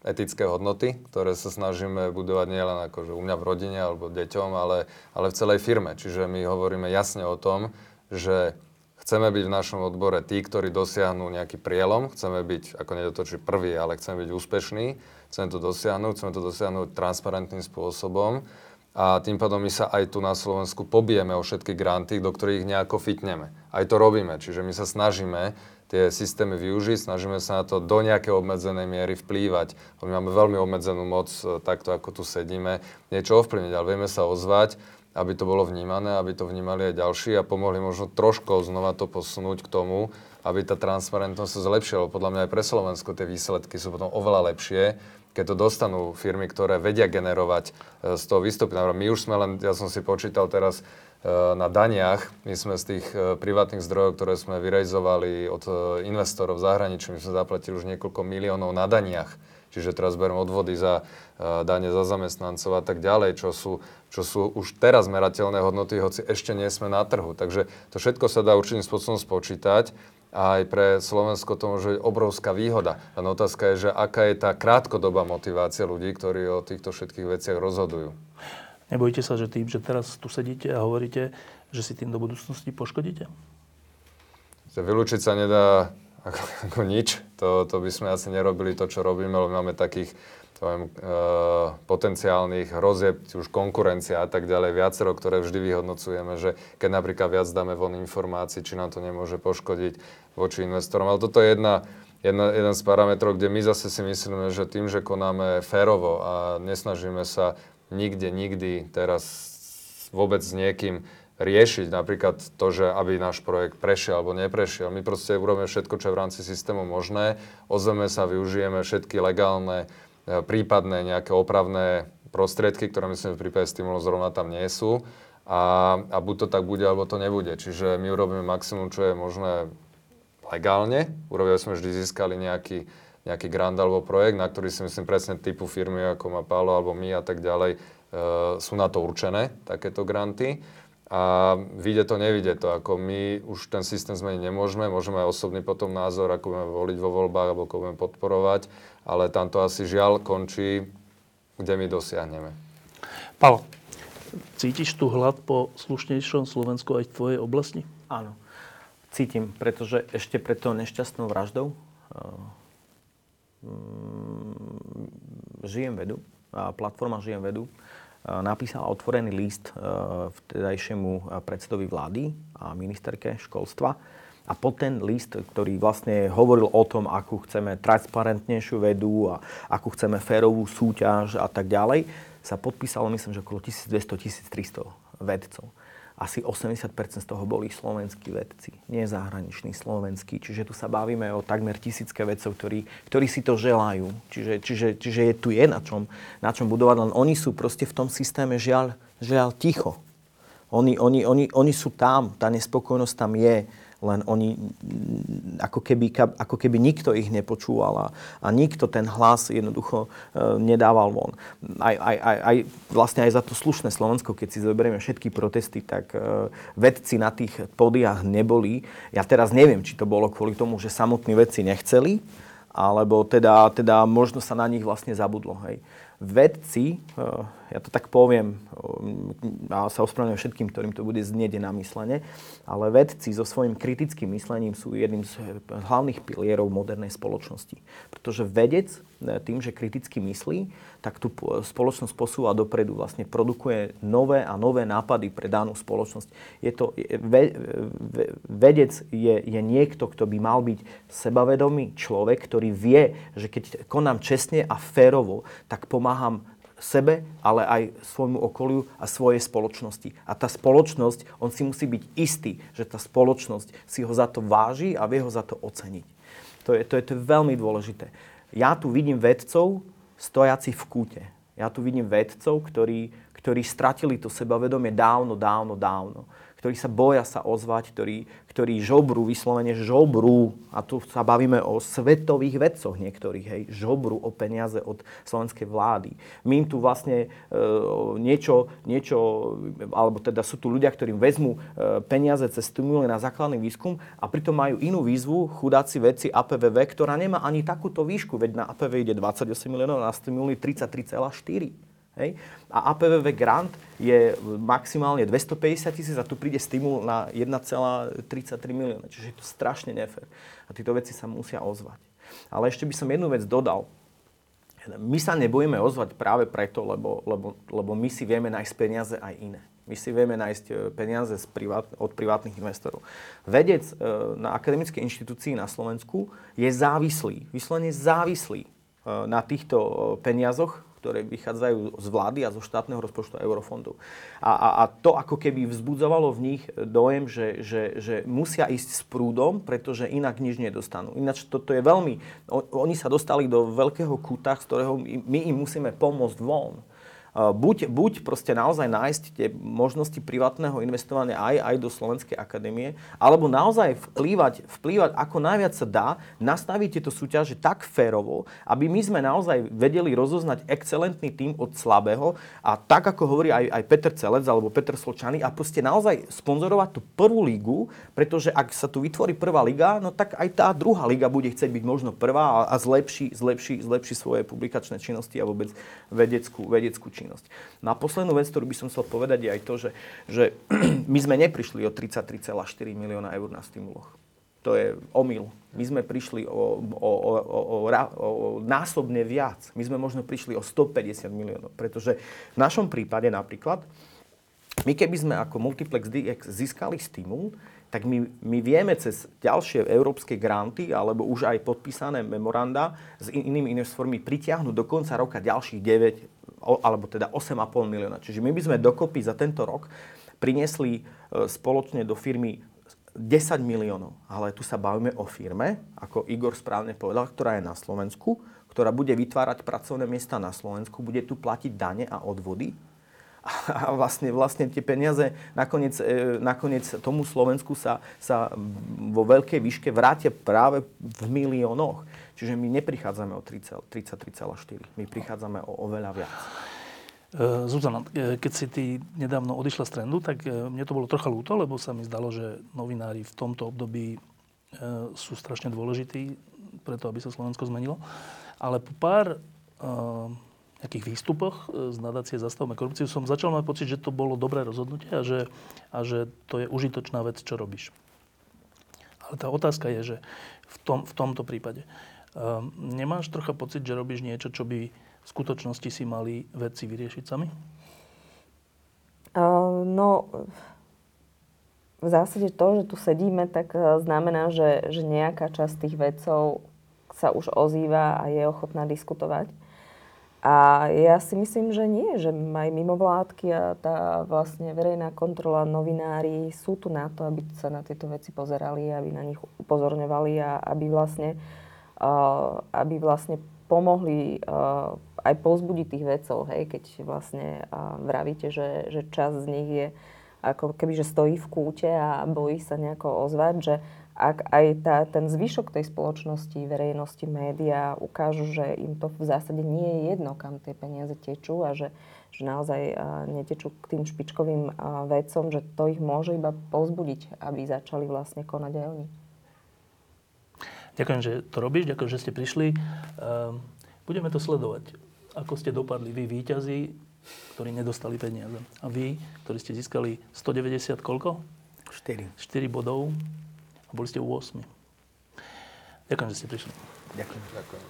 etické hodnoty, ktoré sa snažíme budovať nielen akože u mňa v rodine alebo deťom, ale, ale v celej firme. Čiže my hovoríme jasne o tom, že chceme byť v našom odbore tí, ktorí dosiahnu nejaký prielom, chceme byť, ako nedotočí prvý, ale chceme byť úspešní, chceme to dosiahnuť, chceme to dosiahnuť transparentným spôsobom a tým pádom my sa aj tu na Slovensku pobijeme o všetky granty, do ktorých nejako fitneme. Aj to robíme, čiže my sa snažíme tie systémy využiť, snažíme sa na to do nejakej obmedzenej miery vplývať. My máme veľmi obmedzenú moc, e, takto ako tu sedíme, niečo ovplyvniť, ale vieme sa ozvať, aby to bolo vnímané, aby to vnímali aj ďalší a pomohli možno trošku znova to posunúť k tomu, aby tá transparentnosť sa zlepšila. Podľa mňa aj pre Slovensko tie výsledky sú potom oveľa lepšie, keď to dostanú firmy, ktoré vedia generovať e, z toho výstupy. My už sme len, ja som si počítal teraz e, na daniach, my sme z tých e, privátnych zdrojov, ktoré sme vyrejzovali od investorov v zahraničí, my sme zaplatili už niekoľko miliónov na daniach. Čiže teraz beriem odvody za dane za zamestnancov a tak ďalej, čo sú, čo sú už teraz merateľné hodnoty, hoci ešte nie sme na trhu. Takže to všetko sa dá určitým spôsobom spočítať a aj pre Slovensko to môže byť obrovská výhoda. Len otázka je, že aká je tá krátkodobá motivácia ľudí, ktorí o týchto všetkých veciach rozhodujú. Nebojíte sa, že tým, že teraz tu sedíte a hovoríte, že si tým do budúcnosti poškodíte? Vylúčiť sa nedá ako, ako nič. To, to by sme asi nerobili to, čo robíme, lebo máme takých poviem, uh, potenciálnych hrozieb, už konkurencia a tak ďalej, viacero, ktoré vždy vyhodnocujeme, že keď napríklad viac dáme von informácií, či nám to nemôže poškodiť voči investorom. Ale toto je jedna, jedna, jeden z parametrov, kde my zase si myslíme, že tým, že konáme férovo a nesnažíme sa nikde, nikdy teraz vôbec s niekým riešiť napríklad to, že aby náš projekt prešiel alebo neprešiel. My proste urobíme všetko, čo je v rámci systému možné, ozveme sa, využijeme všetky legálne E, prípadné nejaké opravné prostriedky, ktoré myslím, v prípade stimulov zrovna tam nie sú. A, a buď to tak bude, alebo to nebude. Čiže my urobíme maximum, čo je možné legálne. Urobili sme vždy získali nejaký, nejaký grant alebo projekt, na ktorý si myslím presne typu firmy, ako má Pálo alebo my a tak ďalej, e, sú na to určené, takéto granty. A vyjde to, nevidie to. Ako my už ten systém zmeniť nemôžeme, môžeme aj osobný potom názor, ako budeme voliť vo voľbách, alebo ako budeme podporovať, ale tam to asi žiaľ končí, kde my dosiahneme. Pavel, cítiš tu hlad po slušnejšom Slovensku aj v tvojej oblasti? Áno, cítim, pretože ešte pred tou nešťastnou vraždou uh, žijem vedu, a platforma Žijem vedu, napísala otvorený list e, vtedajšiemu e, predsedovi vlády a ministerke školstva. A pod ten list, ktorý vlastne hovoril o tom, akú chceme transparentnejšiu vedu a akú chceme férovú súťaž a tak ďalej, sa podpísalo myslím, že okolo 1200-1300 vedcov asi 80% z toho boli slovenskí vedci, nie zahraniční slovenskí. Čiže tu sa bavíme o takmer tisícke vedcov, ktorí, ktorí si to želajú. Čiže, čiže, čiže je, tu je na čom, na čom budovať, len oni sú proste v tom systéme žiaľ, žiaľ ticho. Oni, oni, oni, oni sú tam, tá nespokojnosť tam je. Len oni ako keby, ako keby nikto ich nepočúval a, a nikto ten hlas jednoducho e, nedával von. Aj, aj, aj, aj, vlastne aj za to slušné Slovensko, keď si zoberieme všetky protesty, tak e, vedci na tých podiach neboli. Ja teraz neviem, či to bolo kvôli tomu, že samotní vedci nechceli, alebo teda, teda možno sa na nich vlastne zabudlo. Hej. Vedci, e, ja to tak poviem, a sa ospravedlňujem všetkým, ktorým to bude znieť na myslenie, ale vedci so svojím kritickým myslením sú jedným z hlavných pilierov modernej spoločnosti. Pretože vedec e, tým, že kriticky myslí, tak tú spoločnosť posúva dopredu, vlastne produkuje nové a nové nápady pre danú spoločnosť. Je to, ve, ve, vedec je, je niekto, kto by mal byť sebavedomý človek, ktorý vie, že keď konám čestne a férovo, tak pomáham sebe, ale aj svojmu okoliu a svojej spoločnosti. A tá spoločnosť, on si musí byť istý, že tá spoločnosť si ho za to váži a vie ho za to oceniť. To je, to je, to je veľmi dôležité. Ja tu vidím vedcov stojaci v kúte. Ja tu vidím vedcov, ktorí, ktorí stratili to sebavedomie dávno, dávno, dávno ktorí sa boja sa ozvať, ktorí, ktorí žobrú, vyslovene žobrú, a tu sa bavíme o svetových vedcoch niektorých, hej, žobrú o peniaze od slovenskej vlády. My im tu vlastne e, niečo, niečo, alebo teda sú tu ľudia, ktorým vezmú e, peniaze cez stimuli na základný výskum a pritom majú inú výzvu, chudáci vedci APVV, ktorá nemá ani takúto výšku, veď na APV ide 28 miliónov, na stimuli 33,4. Hej? A APVV grant je maximálne 250 tisíc a tu príde stimul na 1,33 milióna. Čiže je to strašne nefér. A títo veci sa musia ozvať. Ale ešte by som jednu vec dodal. My sa nebojíme ozvať práve preto, lebo, lebo, lebo my si vieme nájsť peniaze aj iné. My si vieme nájsť e, peniaze z privát, od privátnych investorov. Vedec e, na akademickej inštitúcii na Slovensku je závislý, vyslovene závislý e, na týchto peniazoch ktoré vychádzajú z vlády a zo štátneho rozpočtu eurofondov. A, a, a to ako keby vzbudzovalo v nich dojem, že, že, že musia ísť s prúdom, pretože inak nič nedostanú. Ináč toto je veľmi... Oni sa dostali do veľkého kúta, z ktorého my im musíme pomôcť von. Buď, buď proste naozaj nájsť tie možnosti privátneho investovania aj, aj do Slovenskej akadémie, alebo naozaj vplývať, vplývať ako najviac sa dá, nastaviť tieto súťaže tak férovo, aby my sme naozaj vedeli rozoznať excelentný tým od slabého. A tak ako hovorí aj, aj Peter Celec alebo Peter Sločany a proste naozaj sponzorovať tú prvú lígu, pretože ak sa tu vytvorí prvá liga, no tak aj tá druhá liga bude chcieť byť možno prvá a, a zlepší, zlepší, zlepší svoje publikačné činnosti a vôbec vedeckú, vedeckú činnosť činnosť. No a poslednú vec, ktorú by som chcel povedať, je aj to, že, že my sme neprišli o 33,4 milióna eur na stimuloch. To je omyl. My sme prišli o, o, o, o, o, násobne viac. My sme možno prišli o 150 miliónov. Pretože v našom prípade napríklad, my keby sme ako Multiplex DX získali stimul, tak my, my vieme cez ďalšie európske granty alebo už aj podpísané memoranda s inými investormi pritiahnuť do konca roka ďalších 9 alebo teda 8,5 milióna. Čiže my by sme dokopy za tento rok priniesli e, spoločne do firmy 10 miliónov. Ale tu sa bavíme o firme, ako Igor správne povedal, ktorá je na Slovensku, ktorá bude vytvárať pracovné miesta na Slovensku, bude tu platiť dane a odvody. A vlastne, vlastne tie peniaze nakoniec, e, nakoniec tomu Slovensku sa, sa vo veľkej výške vrátia práve v miliónoch. Čiže my neprichádzame o 33,4, my prichádzame o oveľa viac. E, Zuzana, e, keď si ty nedávno odišla z trendu, tak e, mne to bolo trocha ľúto, lebo sa mi zdalo, že novinári v tomto období sú strašne dôležití preto, aby sa Slovensko zmenilo. Ale po pár nejakých výstupoch z nadácie Zastavme korupciu som začal mať pocit, že to bolo dobré rozhodnutie a že, a že to je užitočná vec, čo robíš. Ale tá otázka je, že v, tom, v tomto prípade, nemáš trocha pocit, že robíš niečo, čo by v skutočnosti si mali vedci vyriešiť sami? Uh, no, v zásade to, že tu sedíme, tak uh, znamená, že, že nejaká časť tých vedcov sa už ozýva a je ochotná diskutovať. A ja si myslím, že nie, že aj mimovládky a tá vlastne verejná kontrola, novinári sú tu na to, aby sa na tieto veci pozerali, aby na nich upozorňovali a aby vlastne aby vlastne pomohli aj pozbudiť tých vedcov, hej, keď vlastne vravíte, že, že čas z nich je ako keby, že stojí v kúte a bojí sa nejako ozvať, že ak aj tá, ten zvyšok tej spoločnosti, verejnosti, médiá ukážu, že im to v zásade nie je jedno, kam tie peniaze tečú a že, že naozaj netečú k tým špičkovým vecom, že to ich môže iba povzbudiť, aby začali vlastne konať aj oni. Ďakujem, že to robíš, ďakujem, že ste prišli. Ehm, budeme to sledovať. Ako ste dopadli vy, výťazí, ktorí nedostali peniaze. A vy, ktorí ste získali 190 koľko? 4. 4 bodov a boli ste u 8. Ďakujem, že ste prišli. Ďakujem. Ďakujem.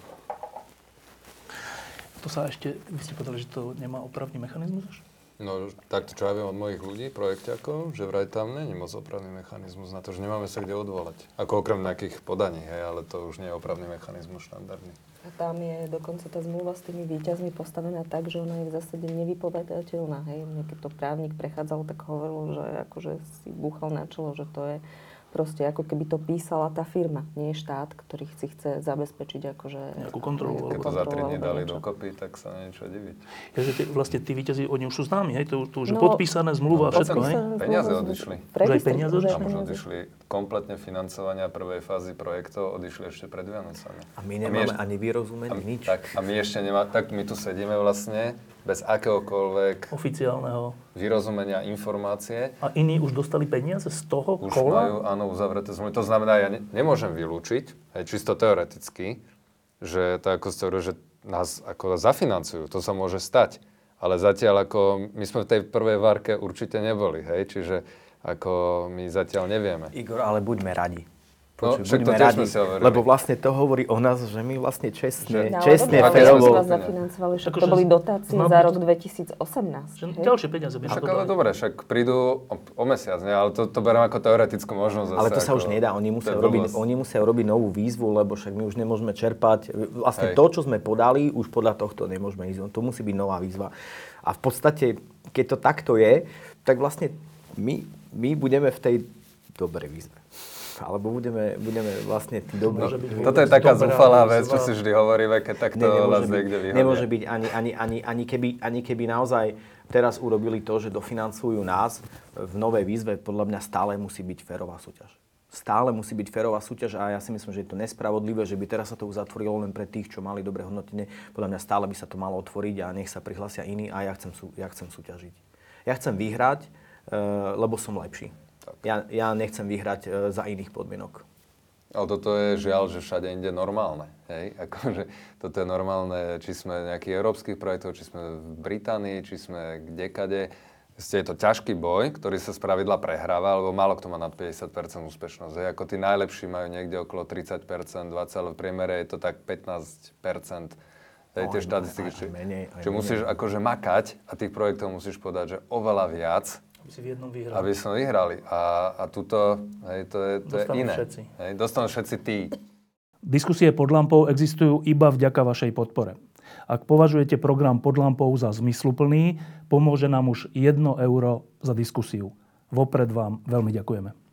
To sa ešte, vy ste povedali, že to nemá opravný mechanizmus už? No, takto čo ja viem od mojich ľudí, projekťakov, že vraj tam není moc opravný mechanizmus na to, že nemáme sa kde odvolať. Ako okrem nejakých podaní, hej, ale to už nie je opravný mechanizmus štandardný. A tam je dokonca tá zmluva s tými výťazmi postavená tak, že ona je v zásade nevypovedateľná. Hej. Keď to právnik prechádzal, tak hovoril, že akože si búchal na čelo, že to je proste ako keby to písala tá firma, nie štát, ktorý si chce zabezpečiť akože... Nejakú kontrolu. Keď to za tri dní dali dokopy, tak sa niečo diviť. Ja, že tí, vlastne tí výťazí, oni už sú známi, hej? To, to už no, podpísané zmluva a všetko, hej? Peniaze odišli. Už aj peniaze odišli? Tam už odišli kompletne financovania prvej fázy projektov, odišli ešte pred Vianocami. A my nemáme a my ešte, ani vyrozumieť nič. Tak, a my ešte nemáme, tak my tu sedíme vlastne, bez akéhokoľvek oficiálneho vyrozumenia informácie. A iní už dostali peniaze z toho už kola? majú, áno, uzavreté zmluvy. To znamená, ja ne, nemôžem vylúčiť, aj čisto teoreticky, že to ako ste hovorili, že nás ako zafinancujú. To sa môže stať. Ale zatiaľ ako my sme v tej prvej várke určite neboli, hej? Čiže ako my zatiaľ nevieme. Igor, ale buďme radi. No, však to radi, si lebo vlastne to hovorí o nás, že my vlastne čestne, že, čestne, no, férovo... vás zafinancovali, však to boli dotácie za rok 2018. Že ďalšie peniaze by však ale dobre, však prídu o, o mesiac, ne? ale to, to beriem ako teoretickú možnosť. Ale to sa už nedá, oni musia, robiť, oni musia robiť novú výzvu, lebo však my už nemôžeme čerpať. Vlastne Hej. to, čo sme podali, už podľa tohto nemôžeme ísť. To musí byť nová výzva. A v podstate, keď to takto je, tak vlastne my, my budeme v tej dobrej výzve alebo budeme, budeme vlastne tí dobrí. No, toto je taká zúfalá vec, čo si vždy hovoríme, keď takto ne, vás niekde vyhodia. Nemôže byť ani, ani, ani, ani, keby, ani keby naozaj teraz urobili to, že dofinancujú nás v novej výzve, podľa mňa stále musí byť férová súťaž. Stále musí byť férová súťaž a ja si myslím, že je to nespravodlivé, že by teraz sa to uzatvorilo len pre tých, čo mali dobré hodnotenie. Podľa mňa stále by sa to malo otvoriť a nech sa prihlásia iní a ja chcem, ja chcem súťažiť. Ja chcem vyhrať, uh, lebo som lepší. Ja, ja nechcem vyhrať e, za iných podmienok. Ale toto je žiaľ, že všade inde normálne. Hej? Akože, toto je normálne, či sme nejakých európskych projektov, či sme v Británii, či sme kdekade. Je to ťažký boj, ktorý sa z pravidla prehráva, lebo málo kto má nad 50% úspešnosť. Hej? Ako tí najlepší majú niekde okolo 30%, 20%, ale v priemere je to tak 15%. Hej, tie štatistiky. Čiže musíš akože makať a tých projektov musíš podať, že oveľa viac, aby si v jednom vyhrali. Aby sme vyhrali. A, a tuto, hej, to je, to je iné. všetci. Hej, dostanú všetci tí. Diskusie pod lampou existujú iba vďaka vašej podpore. Ak považujete program pod lampou za zmysluplný, pomôže nám už 1 euro za diskusiu. Vopred vám veľmi ďakujeme.